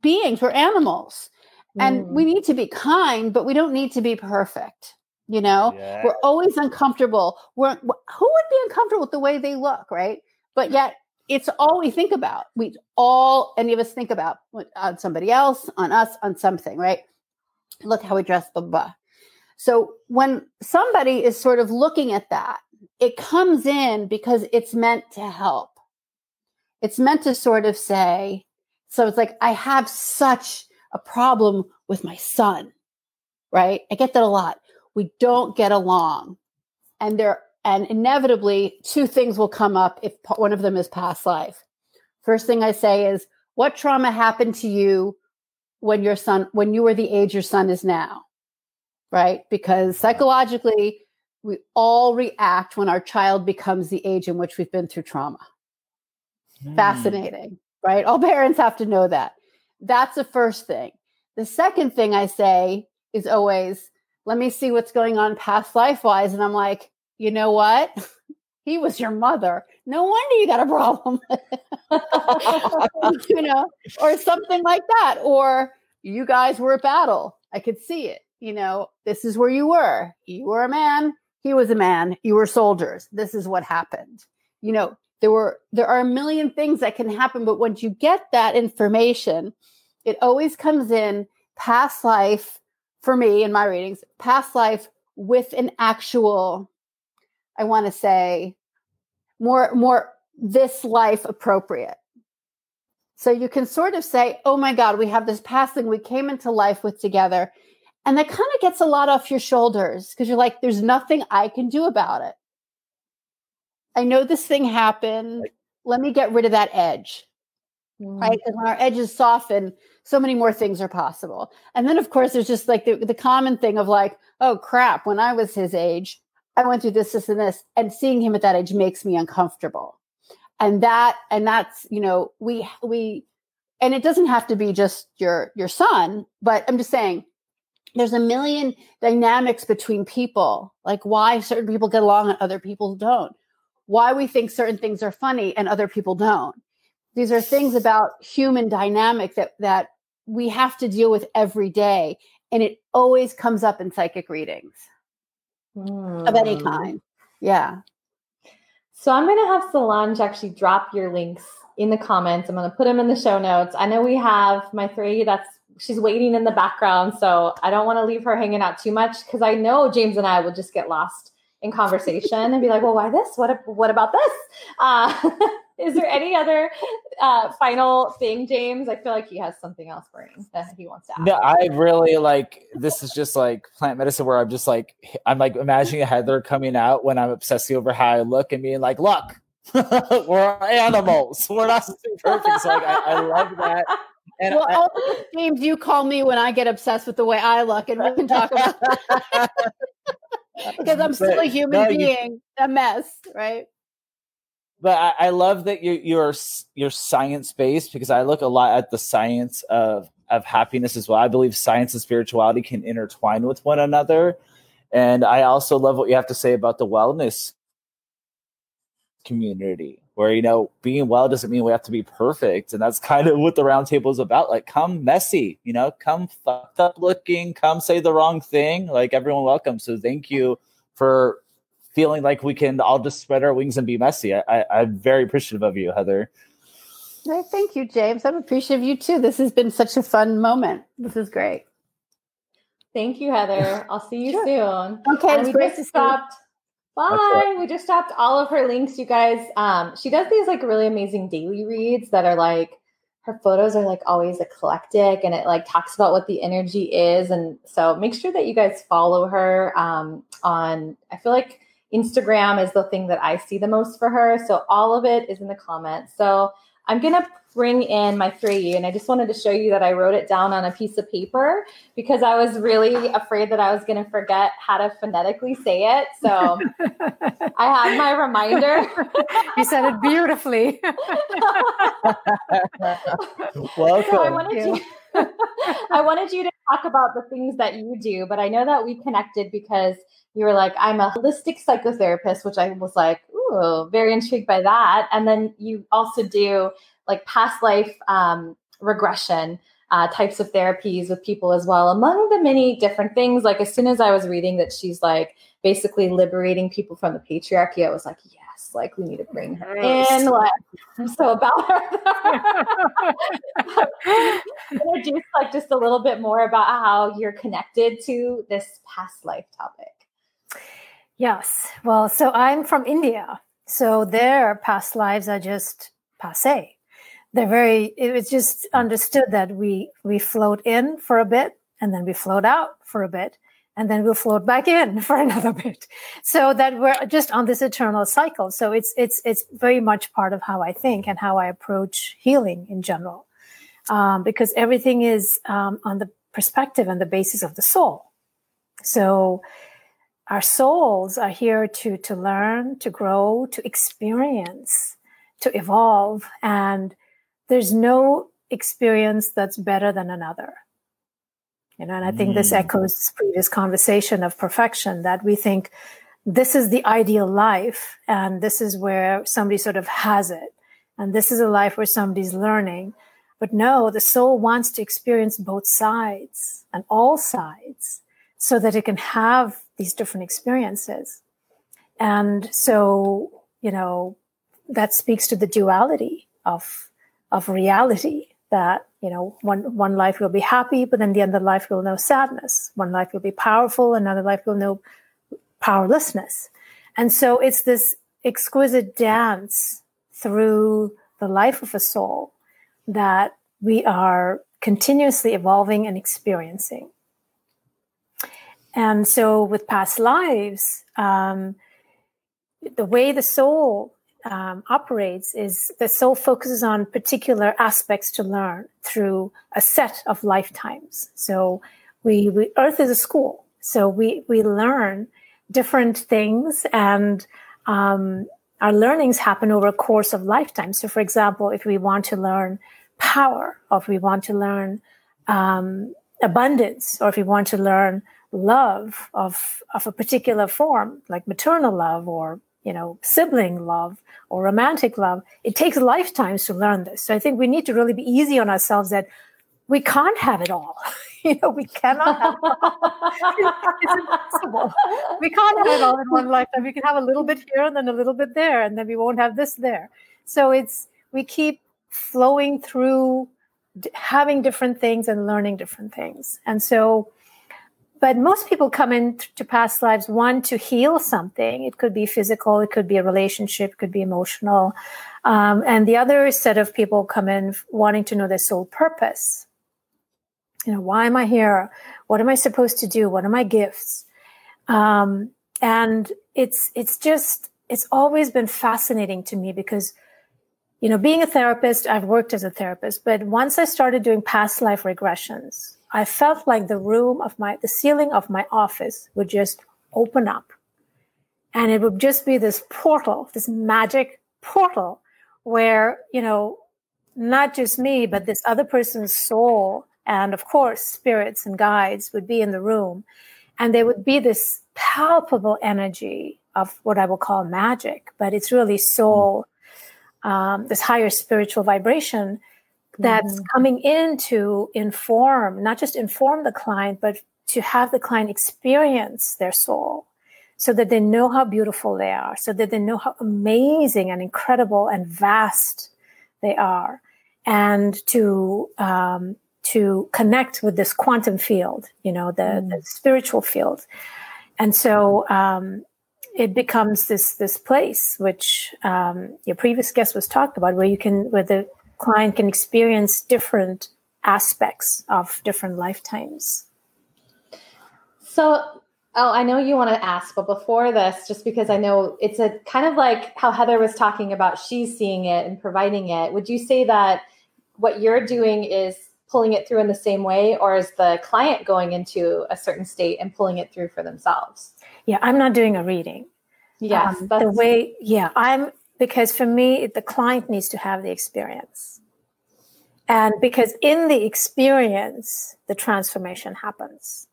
beings we're animals and mm. we need to be kind but we don't need to be perfect you know, yeah. we're always uncomfortable. We're who would be uncomfortable with the way they look, right? But yet it's all we think about. We all, any of us think about on somebody else, on us, on something, right? Look how we dress, blah, blah. So when somebody is sort of looking at that, it comes in because it's meant to help. It's meant to sort of say, so it's like, I have such a problem with my son, right? I get that a lot we don't get along. And there and inevitably two things will come up if one of them is past life. First thing i say is what trauma happened to you when your son when you were the age your son is now? Right? Because psychologically we all react when our child becomes the age in which we've been through trauma. Mm. fascinating right? All parents have to know that. That's the first thing. The second thing i say is always let me see what's going on past life wise. And I'm like, you know what? he was your mother. No wonder you got a problem. you know, or something like that. Or you guys were at battle. I could see it. You know, this is where you were. You were a man. He was a man. You were soldiers. This is what happened. You know, there were there are a million things that can happen, but once you get that information, it always comes in past life for me in my readings, past life with an actual, I want to say, more more this life appropriate. So you can sort of say, oh my God, we have this past thing we came into life with together. And that kind of gets a lot off your shoulders because you're like, there's nothing I can do about it. I know this thing happened. Let me get rid of that edge. Mm. Right. Because when our edges soften, so many more things are possible. And then, of course, there's just like the, the common thing of like, oh crap, when I was his age, I went through this, this, and this. And seeing him at that age makes me uncomfortable. And that, and that's, you know, we, we, and it doesn't have to be just your, your son, but I'm just saying, there's a million dynamics between people, like why certain people get along and other people don't, why we think certain things are funny and other people don't. These are things about human dynamic that that we have to deal with every day, and it always comes up in psychic readings mm. of any hmm. kind. Yeah. So I'm going to have Solange actually drop your links in the comments. I'm going to put them in the show notes. I know we have my three that's she's waiting in the background. So I don't want to leave her hanging out too much because I know James and I will just get lost in conversation and be like, well, why this? What, what about this? Uh, is there any other uh, final thing, James? I feel like he has something else burning that he wants to ask. No, I really like this is just like plant medicine where I'm just like I'm like imagining a Heather coming out when I'm obsessing over how I look and being like, look, we're animals. We're not perfect. So like I, I love that. And well, I, all the names you call me when I get obsessed with the way I look, and we can talk about because I'm still but, a human no, being, you, a mess, right? But I, I love that you you're you're science based because I look a lot at the science of of happiness as well. I believe science and spirituality can intertwine with one another, and I also love what you have to say about the wellness community where you know being well doesn't mean we have to be perfect. And that's kind of what the roundtable is about. Like come messy you know come fucked up looking come say the wrong thing. Like everyone welcome. So thank you for feeling like we can all just spread our wings and be messy. I, I, i'm very appreciative of you heather. Hey, thank you james. I'm appreciative of you too. This has been such a fun moment. This is great. Thank you heather. I'll see you sure. soon. Okay and we just stopped Bye. We just stopped all of her links, you guys. Um, she does these like really amazing daily reads that are like her photos are like always eclectic and it like talks about what the energy is. And so make sure that you guys follow her um, on, I feel like Instagram is the thing that I see the most for her. So all of it is in the comments. So I'm going to bring in my 3 and I just wanted to show you that I wrote it down on a piece of paper because I was really afraid that I was going to forget how to phonetically say it. So I have my reminder. you said it beautifully. Welcome. So I, wanted you. I wanted you to talk about the things that you do, but I know that we connected because you were like, I'm a holistic psychotherapist, which I was like, ooh, very intrigued by that. And then you also do like past life um, regression uh, types of therapies with people as well, among the many different things. Like as soon as I was reading that she's like basically liberating people from the patriarchy, I was like, yes, like we need to bring her in. Like I'm so about her. Introduce like just a little bit more about how you're connected to this past life topic. Yes. Well, so I'm from India. So their past lives are just passe they're very it was just understood that we we float in for a bit and then we float out for a bit and then we'll float back in for another bit so that we're just on this eternal cycle so it's it's it's very much part of how i think and how i approach healing in general um, because everything is um, on the perspective and the basis of the soul so our souls are here to to learn to grow to experience to evolve and there's no experience that's better than another. You know, and I think mm. this echoes previous conversation of perfection that we think this is the ideal life and this is where somebody sort of has it. And this is a life where somebody's learning. But no, the soul wants to experience both sides and all sides so that it can have these different experiences. And so, you know, that speaks to the duality of of reality that you know one one life will be happy but then the other life will know sadness one life will be powerful another life will know powerlessness and so it's this exquisite dance through the life of a soul that we are continuously evolving and experiencing. And so, with past lives, um, the way the soul um, operates is the soul focuses on particular aspects to learn through a set of lifetimes. So, we, we Earth is a school, so we we learn different things, and um, our learnings happen over a course of lifetime. So, for example, if we want to learn power, or if we want to learn um, abundance, or if we want to learn love of of a particular form, like maternal love or you know sibling love or romantic love, it takes lifetimes to learn this. So I think we need to really be easy on ourselves that we can't have it all. you know, we cannot have it's impossible. We can't have it all in one lifetime. We can have a little bit here and then a little bit there, and then we won't have this there. So it's we keep flowing through having different things and learning different things. And so but most people come into past lives one to heal something. It could be physical it could be a relationship it could be emotional. Um, and the other set of people come in wanting to know their soul purpose. You know why am i here? What am i supposed to do? What are my gifts? Um, and it's it's just it's always been fascinating to me because you know being a therapist i've worked as a therapist but once i started doing past life regressions I felt like the room of my, the ceiling of my office would just open up. And it would just be this portal, this magic portal where, you know, not just me, but this other person's soul and of course spirits and guides would be in the room. And there would be this palpable energy of what I will call magic, but it's really soul, um, this higher spiritual vibration that's mm-hmm. coming in to inform, not just inform the client, but to have the client experience their soul so that they know how beautiful they are, so that they know how amazing and incredible and vast they are, and to um, to connect with this quantum field, you know, the, mm. the spiritual field, and so um, it becomes this this place which um, your previous guest was talked about, where you can where the client can experience different aspects of different lifetimes. So, oh, I know you want to ask, but before this, just because I know it's a kind of like how Heather was talking about, she's seeing it and providing it. Would you say that what you're doing is pulling it through in the same way, or is the client going into a certain state and pulling it through for themselves? Yeah, I'm not doing a reading. Yes, um, the way. Yeah, I'm because for me, the client needs to have the experience. And because in the experience, the transformation happens.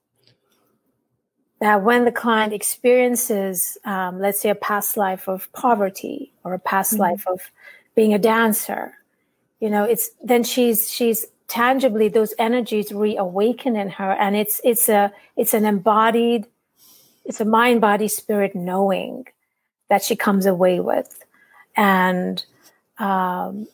Now, when the client experiences, um, let's say, a past life of poverty or a past mm-hmm. life of being a dancer, you know, it's then she's she's tangibly those energies reawaken in her, and it's it's a it's an embodied, it's a mind body spirit knowing that she comes away with, and um,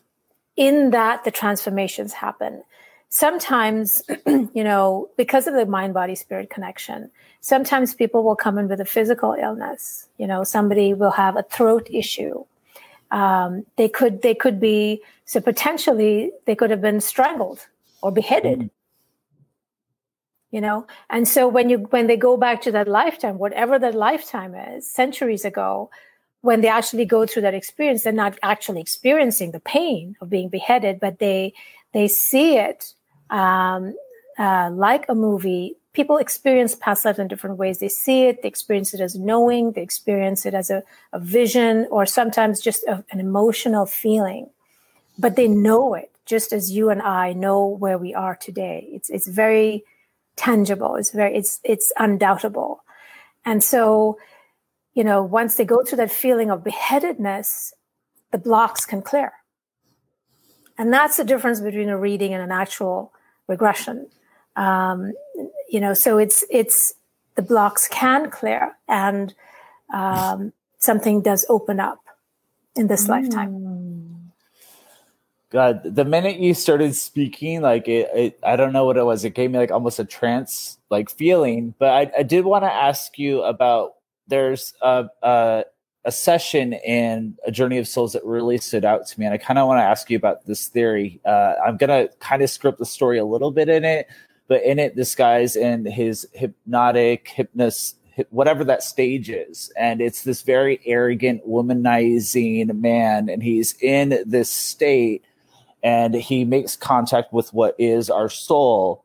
in that the transformations happen. Sometimes you know because of the mind body spirit connection sometimes people will come in with a physical illness. You know somebody will have a throat issue. Um, they could they could be so potentially they could have been strangled or beheaded. Mm. you know? And so when you when they go back to that lifetime whatever that lifetime is centuries ago when they actually go through that experience, they're not actually experiencing the pain of being beheaded, but they they see it um, uh, like a movie. People experience past lives in different ways. They see it, they experience it as knowing, they experience it as a, a vision, or sometimes just a, an emotional feeling. But they know it, just as you and I know where we are today. It's it's very tangible. It's very it's it's undoubtable, and so you know, once they go through that feeling of beheadedness, the blocks can clear. And that's the difference between a reading and an actual regression. Um, you know, so it's it's the blocks can clear and um, something does open up in this mm. lifetime. God, the minute you started speaking, like it, it, I don't know what it was. It gave me like almost a trance like feeling. But I, I did want to ask you about there's a, a a session in a journey of souls that really stood out to me and i kind of want to ask you about this theory. Uh, i'm to kind of script the story a little bit in it but in it this guy's in his hypnotic hypnosis whatever that stage is and it's this very arrogant womanizing man and he's in this state and he makes contact with what is our soul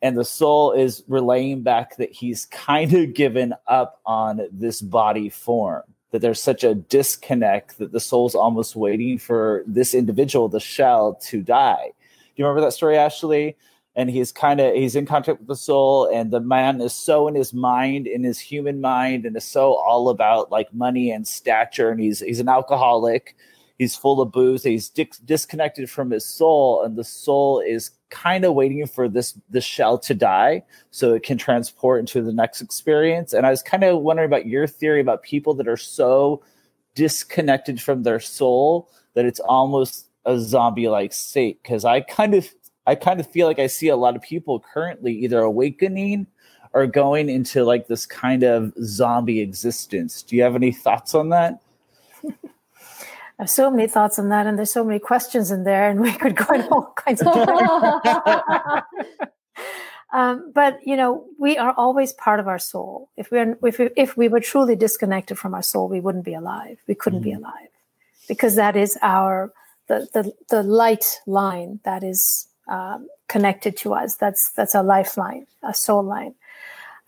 and the soul is relaying back that he's kind of given up on this body form that there's such a disconnect that the soul's almost waiting for this individual the shell to die. Do you remember that story ashley? And he's kind of he's in contact with the soul and the man is so in his mind in his human mind and is so all about like money and stature and he's he's an alcoholic. He's full of booze. He's di- disconnected from his soul and the soul is kind of waiting for this this shell to die so it can transport into the next experience and i was kind of wondering about your theory about people that are so disconnected from their soul that it's almost a zombie like state because i kind of I kind of feel like I see a lot of people currently either awakening or going into like this kind of zombie existence. Do you have any thoughts on that? I have so many thoughts on that, and there's so many questions in there, and we could go in all kinds of. um, but you know, we are always part of our soul. If we're if we, if we were truly disconnected from our soul, we wouldn't be alive. We couldn't mm-hmm. be alive because that is our the the the light line that is um, connected to us. That's that's a lifeline, a soul line.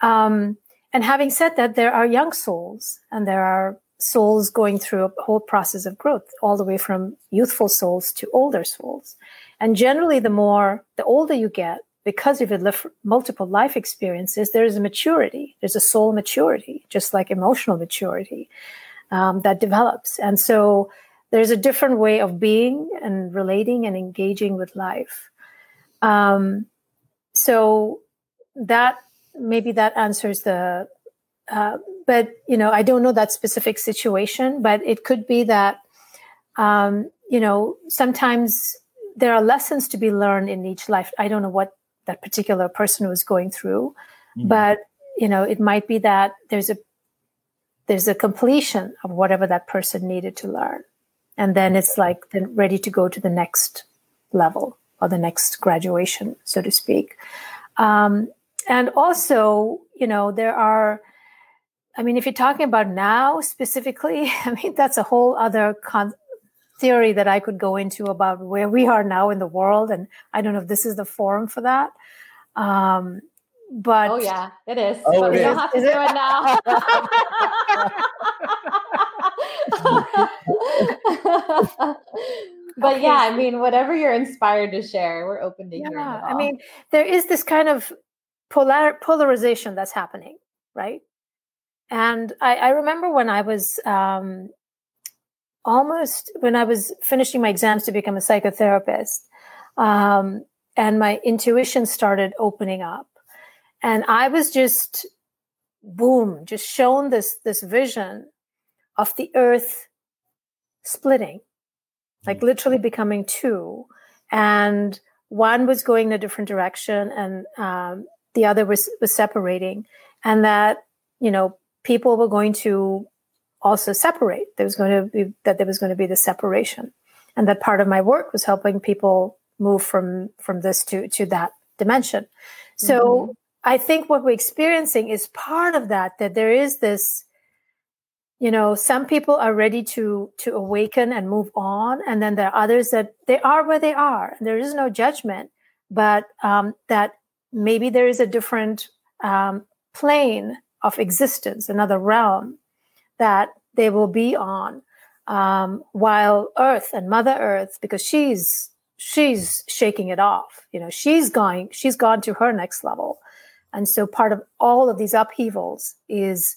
Um, and having said that, there are young souls, and there are souls going through a whole process of growth, all the way from youthful souls to older souls. And generally, the more the older you get, because you've lived multiple life experiences, there is a maturity. There's a soul maturity, just like emotional maturity um, that develops. And so there's a different way of being and relating and engaging with life. Um, so that maybe that answers the. Uh, but you know, I don't know that specific situation, but it could be that um, you know sometimes there are lessons to be learned in each life. I don't know what that particular person was going through, mm-hmm. but you know, it might be that there's a there's a completion of whatever that person needed to learn, and then it's like then ready to go to the next level or the next graduation, so to speak. Um, and also, you know, there are, I mean, if you're talking about now specifically, I mean, that's a whole other con- theory that I could go into about where we are now in the world. And I don't know if this is the forum for that. Um, but oh yeah, it is. Oh, but we don't have to is do it, it now. but okay. yeah, I mean, whatever you're inspired to share, we're open to yeah, hearing. I mean, there is this kind of polar polarization that's happening, right? And I, I remember when I was um, almost when I was finishing my exams to become a psychotherapist, um, and my intuition started opening up, and I was just boom, just shown this this vision of the earth splitting like literally becoming two. And one was going in a different direction and um, the other was, was separating. And that, you know, people were going to also separate. There was going to be that there was going to be the separation. And that part of my work was helping people move from from this to to that dimension. So mm-hmm. I think what we're experiencing is part of that, that there is this you know some people are ready to to awaken and move on and then there are others that they are where they are there is no judgment but um, that maybe there is a different um, plane of existence another realm that they will be on um, while earth and mother earth because she's she's shaking it off you know she's going she's gone to her next level and so part of all of these upheavals is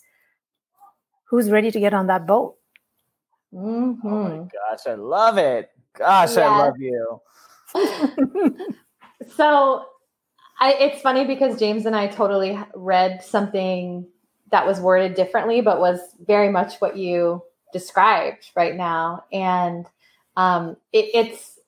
who's ready to get on that boat. Mm-hmm. Oh my gosh, I love it. Gosh, yeah. I love you. so I, it's funny because James and I totally read something that was worded differently, but was very much what you described right now. And um, it it's,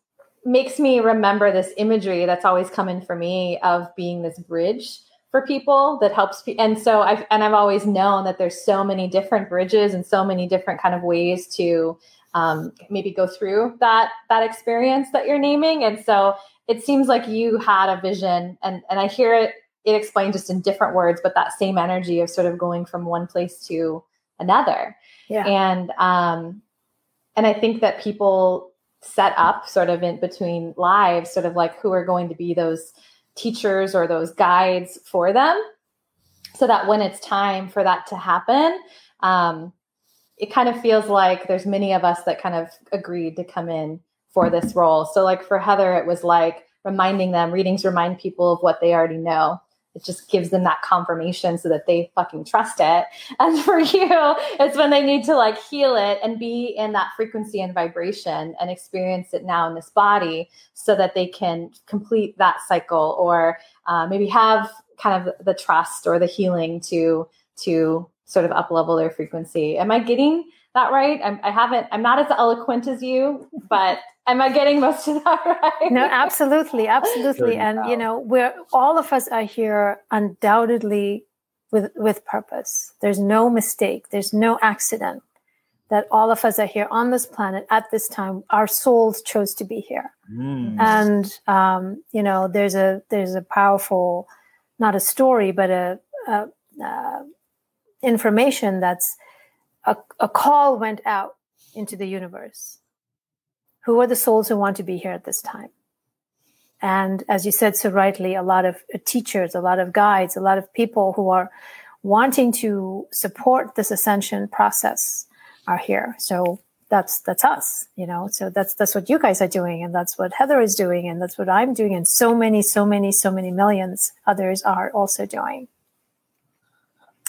makes me remember this imagery that's always coming for me of being this bridge for people that helps pe- and so I've and I've always known that there's so many different bridges and so many different kind of ways to um, maybe go through that that experience that you're naming and so it seems like you had a vision and and I hear it it explained just in different words but that same energy of sort of going from one place to another. Yeah. and um and I think that people set up sort of in between lives sort of like who are going to be those teachers or those guides for them. So that when it's time for that to happen um, it kind of feels like there's many of us that kind of agreed to come in for this role. So like for heather it was like reminding them readings remind people of what they already know it just gives them that confirmation so that they fucking trust it. And for you it's when they need to like heal it and be in that frequency and vibration and experience it now in this body so that they can complete that cycle or uh, maybe have kind of the trust or the healing to to sort of up level their frequency. Am i getting that right? I'm, i haven't i'm not as eloquent as you but am i getting most of that right? No absolutely absolutely. And you know we're all of us are here undoubtedly with with purpose. There's no mistake. There's no accident that all of us are here on this planet at this time. Our souls chose to be here. Mm. and um, you know there's a there's a powerful not a story but a, a, uh information that's a, a call went out into the universe. Who are the souls who want to be here at this time? And as you said so rightly a lot of teachers a lot of guides a lot of people who are wanting to support this ascension process are here. So that's that's us you know? So that's that's what you guys are doing and that's what heather is doing and that's what i'm doing and so many so many so many millions others are also doing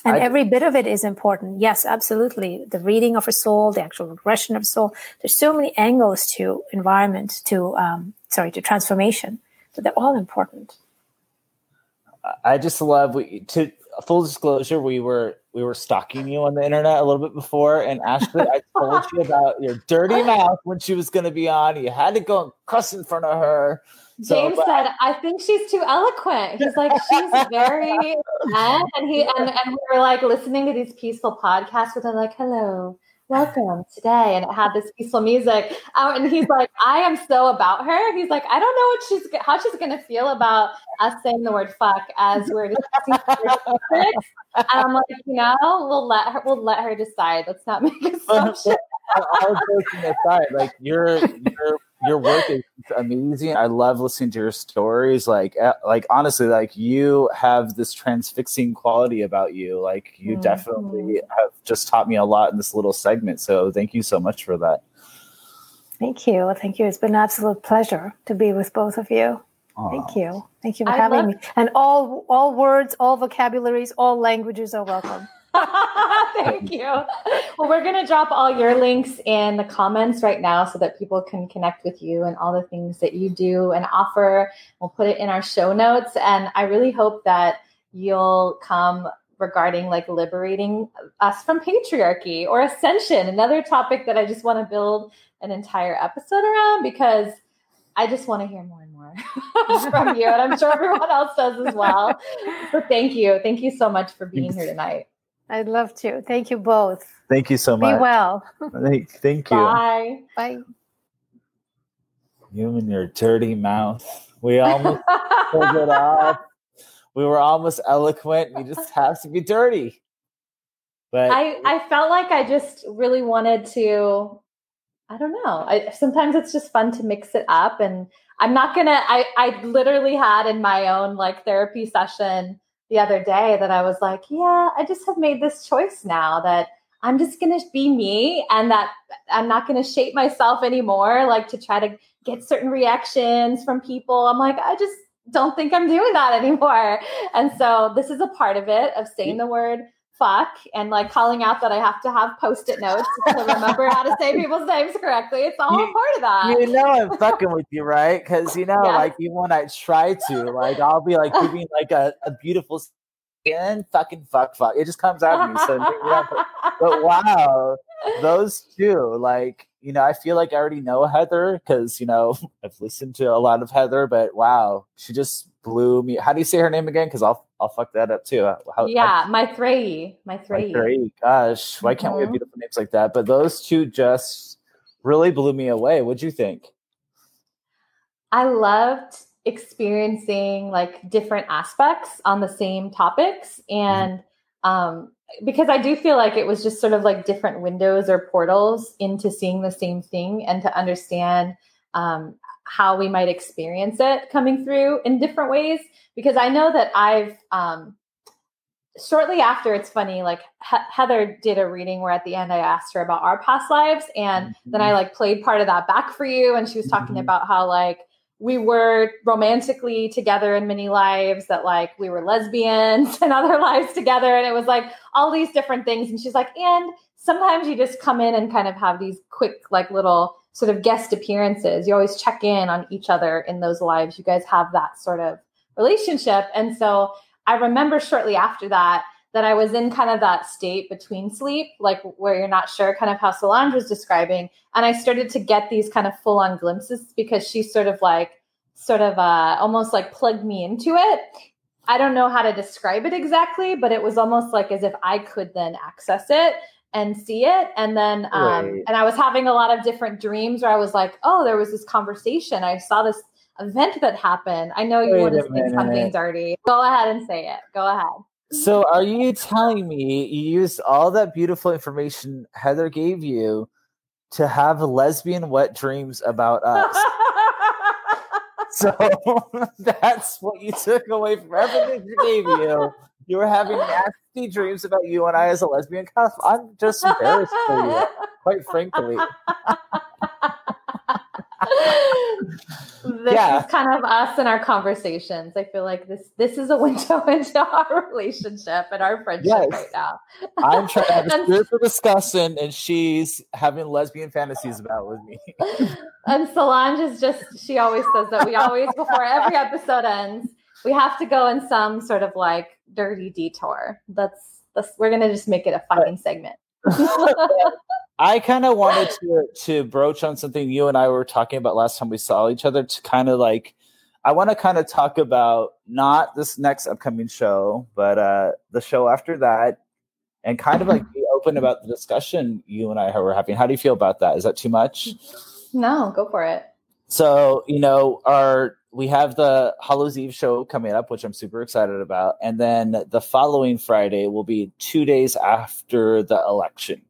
and I- every bit of it is important. Yes absolutely. The reading of a soul the actual regression of soul. There's so many angles to environment to um, sorry to transformation but they're all important. I just love we to full disclosure we were we were stalking you on the internet a little bit before and Ashley I told you about your dirty mouth when she was going to be on. You had to go and cuss in front of her So, James but- said, "I think she's too eloquent." He's like, "She's very," and he and, and we were like listening to these peaceful podcasts with her, like, "Hello, welcome today," and it had this peaceful music. Um, and he's like, "I am so about her." He's like, "I don't know what she's how she's going to feel about us saying the word fuck as we're discussing." statistics." and I'm like, you know, we'll let her we'll let her decide. Let's not make assumptions. all joking aside, like your your your work is amazing. I love listening to your stories. Like uh, like honestly, like you have this transfixing quality about you. Like you Mhm. definitely have just taught me a lot in this little segment. So thank you so much for that. Thank you. Thank you. It's been an absolute pleasure to be with both of you. Aw. Thank you. Thank you for I having love- me. And all all words, all vocabularies, all languages are welcome. Thank you. Well, we're going to drop all your links in the comments right now so that people can connect with you and all the things that you do and offer. We'll put it in our show notes. And I really hope that you'll come regarding like liberating us from patriarchy or ascension, another topic that I just want to build an entire episode around because I just want to hear more and more from you. And I'm sure everyone else does as well. So thank you. Thank you so much for being here tonight. I'd love to. Thank you both. Thank you so much. Be much. well. Thank, thank you. Bye. Bye. You and your dirty mouth. We almost pulled it off. We were almost eloquent. You just have to be dirty. But I, I felt like I just really wanted to I don't know. I sometimes it's just fun to mix it up and I'm not gonna I, I literally had in my own like therapy session the other day that I was like, yeah, I just have made this choice now that I'm just gonna be me and that I'm not gonna shape myself anymore, like to try to get certain reactions from people. I'm like, I just don't think I'm doing that anymore. And so this is a part of it of saying mm-hmm. the word fuck and like calling out that I have to have post-it notes to remember how to say people's names correctly. It's all You- part of that. you know I'm fucking with you, right? Because you know, Yeah. like even when I try to, like I'll be like giving like a, a beautiful skin, fucking fuck, fuck. It just comes out of me. So, you know, but, but wow, those two, like you know, I feel like I already know Heather because you know I've listened to a lot of Heather, but wow, she just blew me. How do you say her name again? Because I'll I'll fuck that up too. How, yeah, how, three, my three. Gosh, why can't mm-hmm. we have mm-hmm. beautiful names like that? But those two just really blew me away. What'd you think? I loved experiencing like different aspects on the same topics mm-hmm. and um because I do feel like it was just sort of like different windows or portals into seeing the same thing and to understand um, how we might experience it coming through in different ways. Because I know that I've um, shortly after, it's funny, like he- Heather did a reading where at the end I asked her about our past lives, and mm-hmm. then I like played part of that back for you, and she was talking mm-hmm. about how like we were romantically together in many lives that like we were lesbians and other lives together and it was like all these different things and she's like and sometimes you just come in and kind of have these quick like little sort of guest appearances you always check in on each other in those lives you guys have that sort of relationship and so i remember shortly after that that I was in kind of that state between sleep, like where you're not sure, kind of how Solange was describing. And I started to get these kind of full on glimpses because she sort of like, sort of uh, almost like plugged me into it. I don't know how to describe it exactly, but it was almost like as if I could then access it and see it. And then, um, right. and I was having a lot of different dreams where I was like, oh, there was this conversation. I saw this event that happened. I know you Wait want to say something's already. Go ahead and say it. Go ahead. So are you telling me you used all that beautiful information Heather gave you to have lesbian wet dreams about us? so that's what you took away from everything she gave you. You were having nasty dreams about you and I as a lesbian couple. I'm just embarrassed for you, quite frankly. this yeah. is kind of us and our conversations. I feel like this this is a window into our relationship and our friendship yes. right now. I'm trying to have a spiritual discussion, and she's having lesbian fantasies about with me. and Solange is just she always says that we always before every episode ends, we have to go in some sort of like dirty detour. That's that's we're gonna just make it a fucking segment. I kind of wanted to to broach on something you and I were talking about last time we saw each other to kind of like I want to kind of talk about not this next upcoming show, but uh the show after that and kind of like be open about the discussion you and I were having. How do you feel about that? Is that too much? No, go for it. So, you know, our we have the Hallows Eve show coming up, which I'm super excited about. And then the following Friday will be two days after the election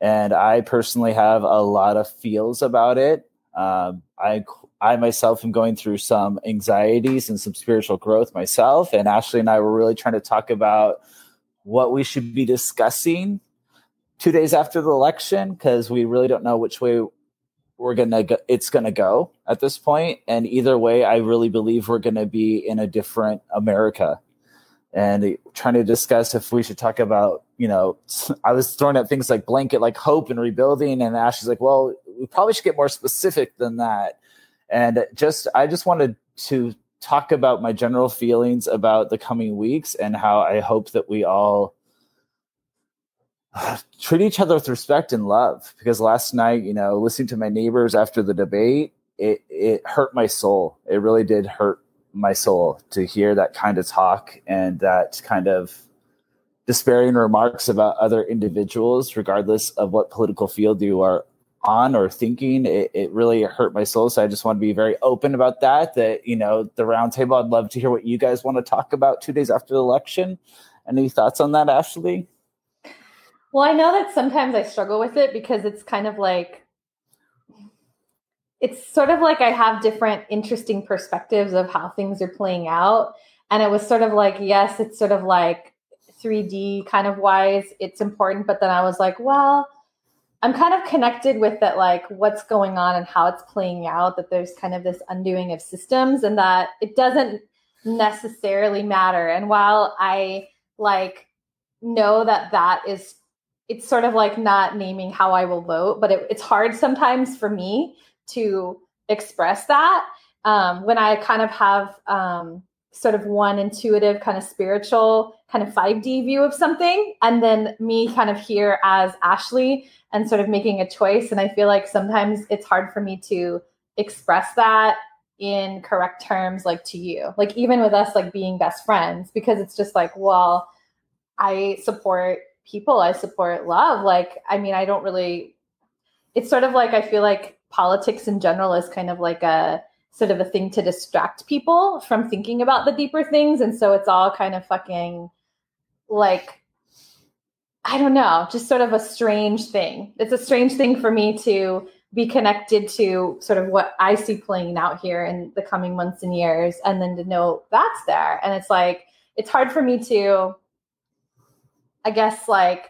and I personally have a lot of feels about it. Um, I I myself am going through some anxieties and some spiritual growth myself, and Ashley and I were really trying to talk about what we should be discussing two days after the election because we really don't know which way we're gonna go, it's gonna go at this point. And either way i really believe we're gonna be in a different america. And trying to discuss if we should talk about, you know, I was throwing at things like blanket, like hope and rebuilding, and Ash is like, well, we probably should get more specific than that. And just, I just wanted to talk about my general feelings about the coming weeks and how I hope that we all treat each other with respect and love. Because last night, you know, listening to my neighbors after the debate, it it hurt my soul. It really did hurt my soul to hear that kind of talk and that kind of despairing remarks about other individuals, regardless of what political field you are on or thinking. It, it really hurt my soul. So I just want to be very open about that. That, you know, the roundtable, I'd love to hear what you guys want to talk about two days after the election. Any thoughts on that, Ashley? Well, I know that sometimes I struggle with it because it's kind of like it's sort of like I have different interesting perspectives of how things are playing out. And it was sort of like, yes, it's sort of like 3D kind of wise, it's important. But then I was like, well, I'm kind of connected with that, like what's going on and how it's playing out, that there's kind of this undoing of systems and that it doesn't necessarily matter. And while I like know that that is, it's sort of like not naming how I will vote, but it, it's hard sometimes for me to express that um, when I kind of have um, sort of one intuitive, kind of spiritual, kind of 5D view of something, and then me kind of here as Ashley and sort of making a choice. And I feel like sometimes it's hard for me to express that in correct terms like to you like even with us like being best friends because it's just like well i support people i support love like i mean i don't really it's sort of like i feel like politics in general is kind of like a sort of a thing to distract people from thinking about the deeper things and so it's all kind of fucking like I don't know, just sort of a strange thing. It's a strange thing for me to be connected to sort of what I see playing out here in the coming months and years, and then to know that's there. And it's like, it's hard for me to, I guess, like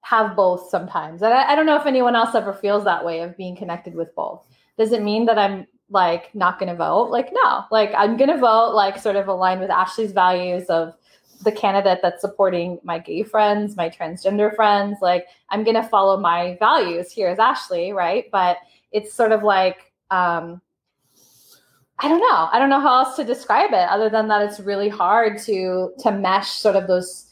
have both sometimes. And I, I don't know if anyone else ever feels that way of being connected with both. Does it mean that I'm like not going to vote? Like, no, like I'm going to vote, like sort of aligned with Ashley's values of the candidate that's supporting my gay friends, my transgender friends. Like I'm going to follow my values here as Ashley, right? But it's sort of like, um, I don't know. I don't know how else to describe it other than that it's really hard to to mesh sort of those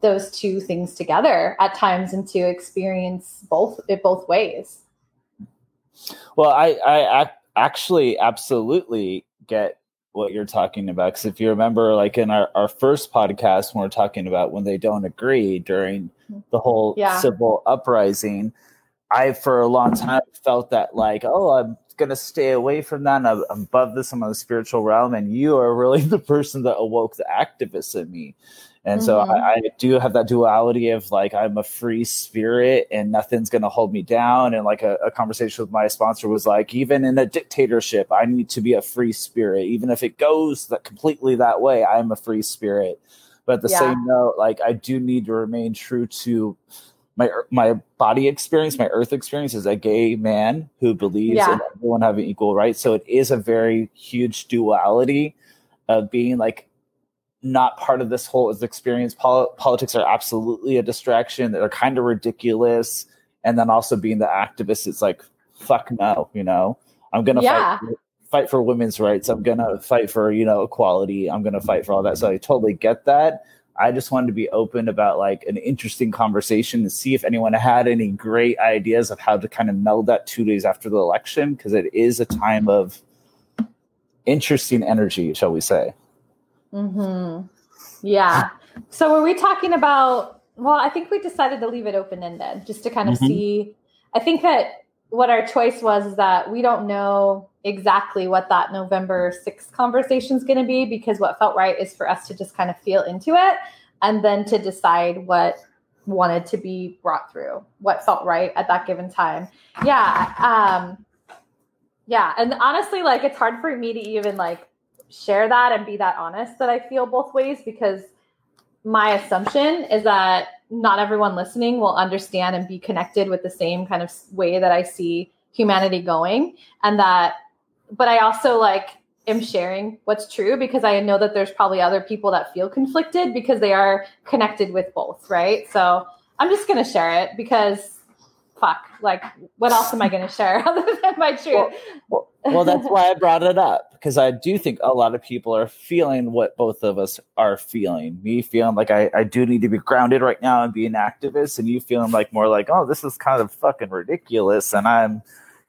those two things together at times and to experience both it both ways. Well, I I actually absolutely get what you're talking about. Because if you remember, like in our, our first podcast, when we're talking about when they don't agree during the whole yeah. civil uprising, I, for a long time, felt that, like, oh, I'm going to stay away from that. I'm above this, I'm on the spiritual realm. And you are really the person that awoke the activist in me. And mm-hmm. so I. I, do have that duality of like I'm a free spirit and nothing's going to hold me down. And like a, a, conversation with my sponsor was like, even in a dictatorship, I need to be a free spirit, even if it goes that completely that way. I'm a free spirit. But at the yeah. same note, like I do need to remain true to my my body experience, my earth experience as a gay man who believes yeah. in everyone having equal rights. So it is a very huge duality of being like not part of this whole experience. Pol- politics are absolutely a distraction. They're kind of ridiculous. And then also being the activist, it's like, fuck no, you know, I'm going to yeah. fight, fight for women's rights. I'm going to fight for, you know, equality. I'm going to fight for all that. So I totally get that. I just wanted to be open about like an interesting conversation to see if anyone had any great ideas of how to kind of meld that two days after the election because it is a time of interesting energy, shall we say. Mm-hmm. Yeah. So were we talking about? Well, I think we decided to leave it open ended just to kind of mm-hmm. see. I think that what our choice was is that we don't know exactly what that November 6th conversation is going to be because what felt right is for us to just kind of feel into it and then to decide what wanted to be brought through, what felt right at that given time. Yeah. Um, yeah. And honestly, like it's hard for me to even like share that and be that honest that I feel both ways because my assumption is that not everyone listening will understand and be connected with the same kind of way that I see humanity going and that but I also like am sharing what's true because I know that there's probably other people that feel conflicted because they are connected with both, right? So I'm just going to share it because fuck, like what else am I going to share other than my truth? Well, well, well, that's why I brought it up because I do think a lot of people are feeling what both of us are feeling. Me feeling like I, I do need to be grounded right now and be an activist, and you feeling like more like, oh, this is kind of fucking ridiculous, and I'm,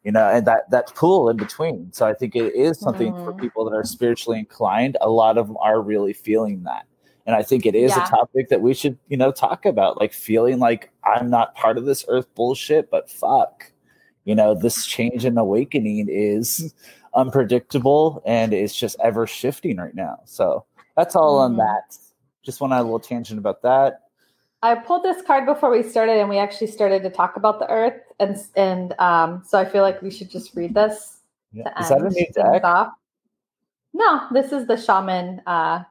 you know, and that that pool in between. So I think it is something mm. for mm-hmm. people that are spiritually inclined. A lot of them are really feeling that. And I think it is yeah. a topic that we should, you know, talk about, like feeling like I'm not part of this earth bullshit, but fuck, you know, this change and awakening is unpredictable and it's just ever shifting right now. So that's all mm-hmm. on that. Just want to a little tangent about that. I pulled this card before we started, and we actually started to talk about the Earth, and and um, so I feel like we should just read this. Yeah. Is that a new deck? No, this is the shaman uh,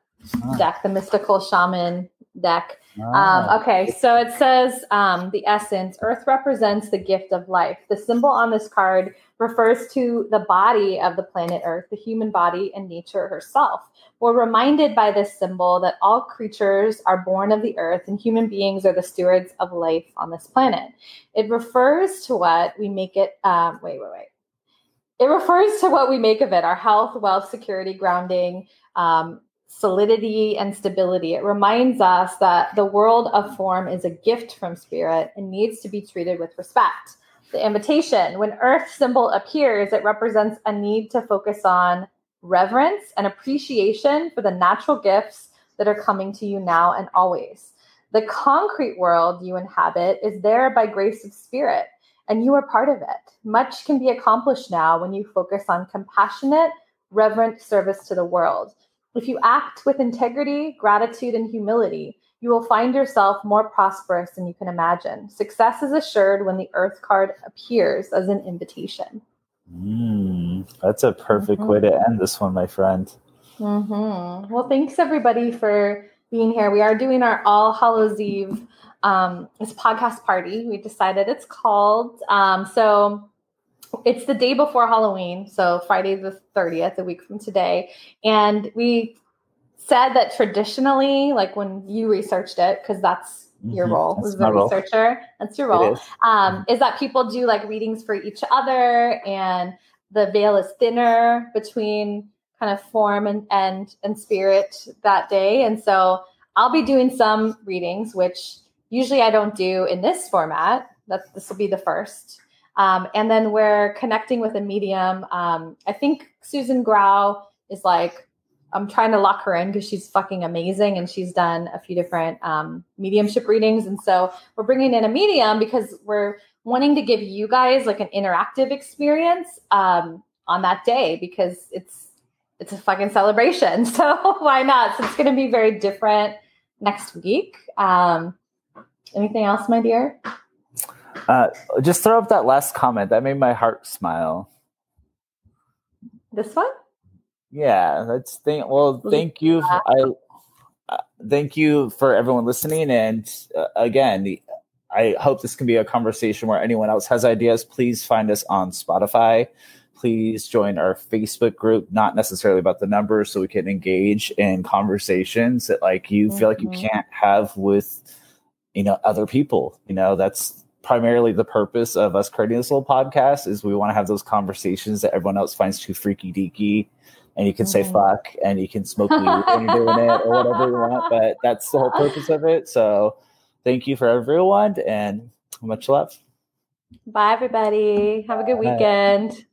ah. deck, the mystical shaman deck. Ah. Um, okay, so it says um, the essence Earth represents the gift of life. The symbol on this card refers to the body of the planet Earth, the human body, and nature herself. We're reminded by this symbol that all creatures are born of the earth and human beings are the stewards of life on this planet. It refers to what we make it, um, wait, wait, wait. It refers to what we make of it our health, wealth, security, grounding, um, solidity and stability. It reminds us that the world of form is a gift from spirit and needs to be treated with respect. the invitation. When Earth symbol appears, it represents a need to focus on reverence and appreciation for the natural gifts that are coming to you now and always. The concrete world you inhabit is there by grace of spirit, and you are part of it. Much can be accomplished now when you focus on compassionate, reverent service to the world. If you act with integrity, gratitude, and humility, you will find yourself more prosperous than you can imagine. Success is assured when the earth card appears as an invitation. Mm, that's a perfect mm-hmm. way to end this one, my friend. Mm-hmm. Well, thanks everybody for being here. We are doing our All Hallows Eve. Um, it's podcast party. We decided it's called. Um, so it's the day before Halloween, so Friday the 30th, a week from today. And we said that traditionally, like when you researched it, because that's your mm-hmm. role as the researcher, role. that's your role, is. Um, mm-hmm. is that people do like readings for each other and the veil is thinner between kind of form and, and, and spirit that day. And so I'll be doing some readings, which usually I don't do in this format. That this will be the first. Um, and then we're connecting with a medium. Um, I think Susan Grau is like, I'm trying to lock her in because she's fucking amazing and she's done a few different um, mediumship readings. And so we're bringing in a medium because we're wanting to give you guys like an interactive experience um, on that day because it's it's a fucking celebration. So why not? So it's going to be very different next week. Um, anything else, my dear? Uh, just throw up that last comment. That made my heart smile. This one? Yeah, that's thing. Well, thank you. I uh, thank you for everyone listening. And uh, again, the, I hope this can be a conversation where anyone else has ideas. Please find us on Spotify. Please join our Facebook group. Not necessarily about the numbers, so we can engage in conversations that like you mm-hmm. feel like you mm-hmm. can't have with you know other people. You know that's primarily the purpose of us creating this little podcast is we want to have those conversations that everyone else finds too freaky deaky. And you can mm-hmm. say fuck and you can smoke weed when you're doing it or whatever you want but that's the whole purpose of it. So thank you for everyone and much love. Bye everybody. Have a good weekend